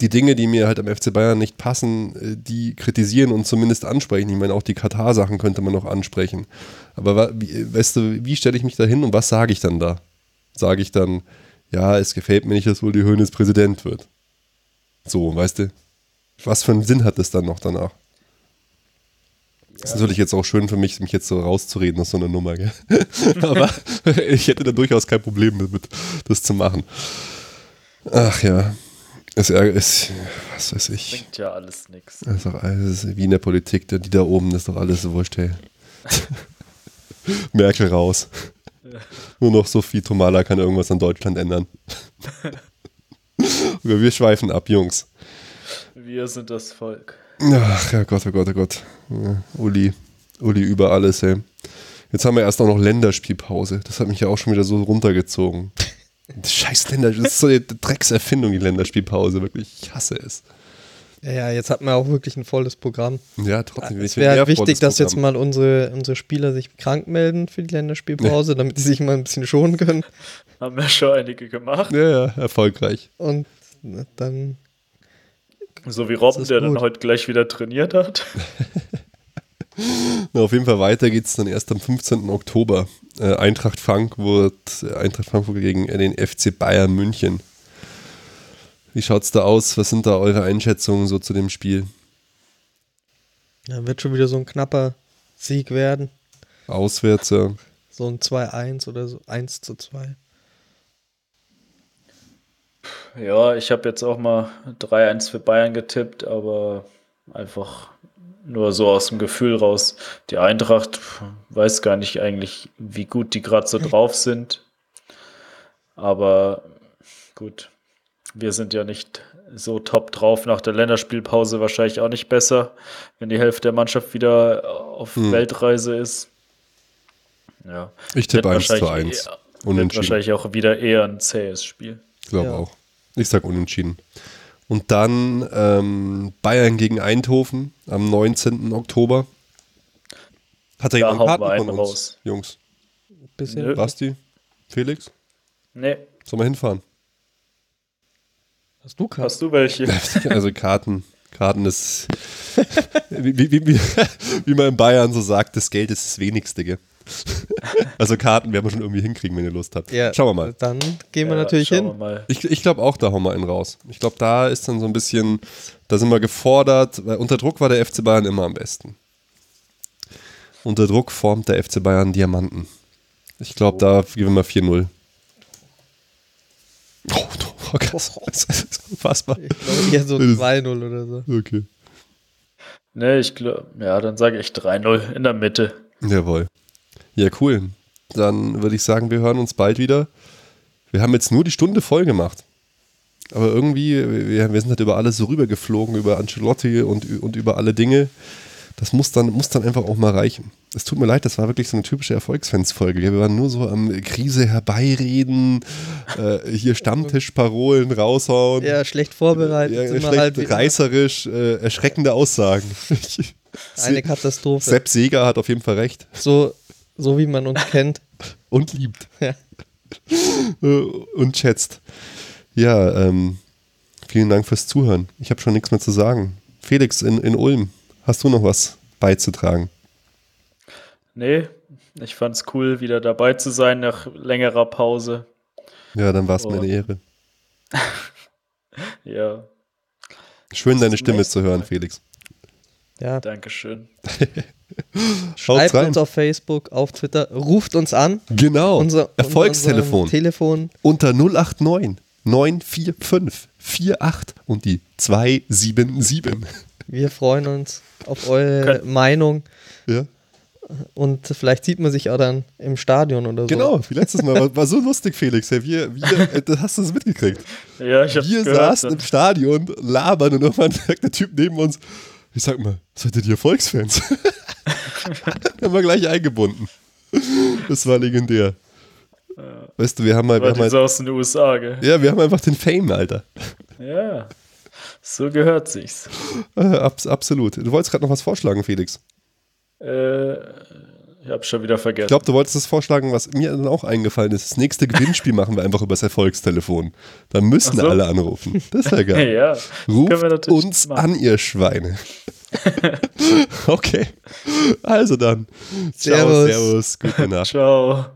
die Dinge, die mir halt am FC Bayern nicht passen, äh, die kritisieren und zumindest ansprechen. Ich meine, auch die Katar-Sachen könnte man noch ansprechen. Aber wie, weißt du, wie stelle ich mich da hin und was sage ich dann da? Sage ich dann, ja, es gefällt mir nicht, dass wohl die Höhnes Präsident wird. So, weißt du? Was für einen Sinn hat das dann noch danach? Das ist natürlich jetzt auch schön für mich, mich jetzt so rauszureden aus so einer Nummer, gell? (laughs) Aber (laughs) ich hätte da durchaus kein Problem damit, das zu machen. Ach ja. Es ist, was weiß ich. Bringt ja alles nichts. Das ist doch alles wie in der Politik, die da oben, das ist doch alles so wurscht, hey. (laughs) Merkel raus. Ja. Nur noch Sophie Tomala kann irgendwas an Deutschland ändern. (laughs) wir schweifen ab, Jungs. Wir sind das Volk. Ach ja, Gott, oh Gott, oh Gott. Ja, Uli, Uli über alles, ey. Jetzt haben wir erst auch noch Länderspielpause. Das hat mich ja auch schon wieder so runtergezogen. Scheiß Länderspiel, das ist so eine Dreckserfindung, die Länderspielpause, wirklich. Ich hasse es. Ja, ja, jetzt hat man auch wirklich ein volles Programm. Ja, trotzdem. Es wäre halt wichtig, dass jetzt mal unsere, unsere Spieler sich krank melden für die Länderspielpause, ja. damit sie sich mal ein bisschen schonen können. Haben wir schon einige gemacht. Ja, ja, erfolgreich. Und dann. So wie Robben, der gut. dann heute gleich wieder trainiert hat. (laughs) Na, auf jeden Fall weiter geht es dann erst am 15. Oktober. Äh, Eintracht Frankfurt, Eintracht Frankfurt gegen den FC Bayern München. Wie schaut es da aus? Was sind da eure Einschätzungen so zu dem Spiel? Ja, wird schon wieder so ein knapper Sieg werden. Auswärts, ja. So ein 2-1 oder so 1 zu 2. Ja, ich habe jetzt auch mal 3-1 für Bayern getippt, aber einfach nur so aus dem Gefühl raus. Die Eintracht weiß gar nicht eigentlich, wie gut die gerade so drauf sind. Aber gut, wir sind ja nicht so top drauf. Nach der Länderspielpause wahrscheinlich auch nicht besser, wenn die Hälfte der Mannschaft wieder auf hm. Weltreise ist. Ja. Ich tippe 1 zu 1. Unentschieden. wahrscheinlich auch wieder eher ein zähes Spiel. Ich glaube ja. auch. Ich sage unentschieden. Und dann ähm, Bayern gegen Eindhoven am 19. Oktober. Hat er jemand Karten von uns, raus. Jungs? Bisschen. Basti? Felix? Nee. Sollen wir hinfahren? Hast du Karten? Hast du welche? (laughs) Also Karten. Karten ist, (laughs) wie, wie, wie, wie, man in Bayern so sagt, das Geld ist das Wenigste. Gell? (laughs) also Karten werden wir schon irgendwie hinkriegen, wenn ihr Lust habt. Ja, Schauen wir mal. Dann gehen wir Ja, natürlich hin. wir mal. Ich, ich glaube auch, da hauen wir einen raus. Ich glaube, da ist dann so ein bisschen, da sind wir gefordert, weil unter Druck war der FC Bayern immer am besten. Unter Druck formt der FC Bayern Diamanten. Ich glaube, da geben wir 4-0. Oh, oh, krass. (laughs) Das ist unfassbar. Ich glaube eher so Das- 2-0 oder so. Okay. Ne, ich glaube, ja, dann sage ich 3-0 in der Mitte. Jawohl. Ja, cool. Dann würde ich sagen, wir hören uns bald wieder. Wir haben jetzt nur die Stunde voll gemacht. Aber irgendwie, wir, wir sind halt über alles so rübergeflogen, über Ancelotti und, und über alle Dinge. Das muss dann, muss dann einfach auch mal reichen. Es tut mir leid, das war wirklich so eine typische Erfolgsfans-Folge. Wir waren nur so am Krise herbeireden, (laughs) äh, hier Stammtischparolen raushauen. Ja, schlecht vorbereitet. Ja, schlecht halt reißerisch, äh, erschreckende Aussagen. (laughs) Eine Katastrophe. Sepp Seger hat auf jeden Fall recht. So, so wie man uns kennt. und liebt. Ja. Äh, und schätzt. Ja, ähm, vielen Dank fürs Zuhören. Ich habe schon nichts mehr zu sagen. Felix in, in Ulm, hast du noch was beizutragen? Nee, ich fand's cool, wieder dabei zu sein nach längerer Pause. Ja, dann war es mir Oh. eine Ehre. (laughs) Ja, Schön, deine Stimme zu hören. Felix. Ja. Dankeschön. (laughs) Schreibt rein. uns auf Facebook, auf Twitter, ruft uns an. Genau. Unser Erfolgstelefon. Telefon. unter 089 945 48 und die 277. Wir freuen uns auf eure Könnt- Meinung Ja. und vielleicht sieht man sich auch dann im Stadion oder so. Genau, wie letztes Mal. War, war so lustig, Felix. Ja, wir, wir, äh, das hast du das mitgekriegt. Ja, ich hab's Wir gehört. saßen im Stadion, labern und irgendwann (laughs) sagt der Typ neben uns, ich sag mal, seid ihr die Erfolgsfans? (laughs) haben wir gleich eingebunden. Das war legendär. Weißt du, wir haben mal, wir War haben halt, aus den USA, gell? ja, wir haben einfach den Fame, Alter. Ja, so gehört sich's. Äh, abs absolut. Du wolltest gerade noch was vorschlagen, Felix. Äh, ich hab's schon wieder Ich vergessen. glaube, du wolltest das vorschlagen, was mir dann auch eingefallen ist. Das nächste Gewinnspiel machen wir einfach übers Erfolgstelefon. Da müssen so. alle anrufen. Das ist (laughs) ja geil. ja, Ruft wir uns machen. an, ihr Schweine. (laughs) okay. Also dann. Ciao, Servus. servus, gute Nacht. Ciao.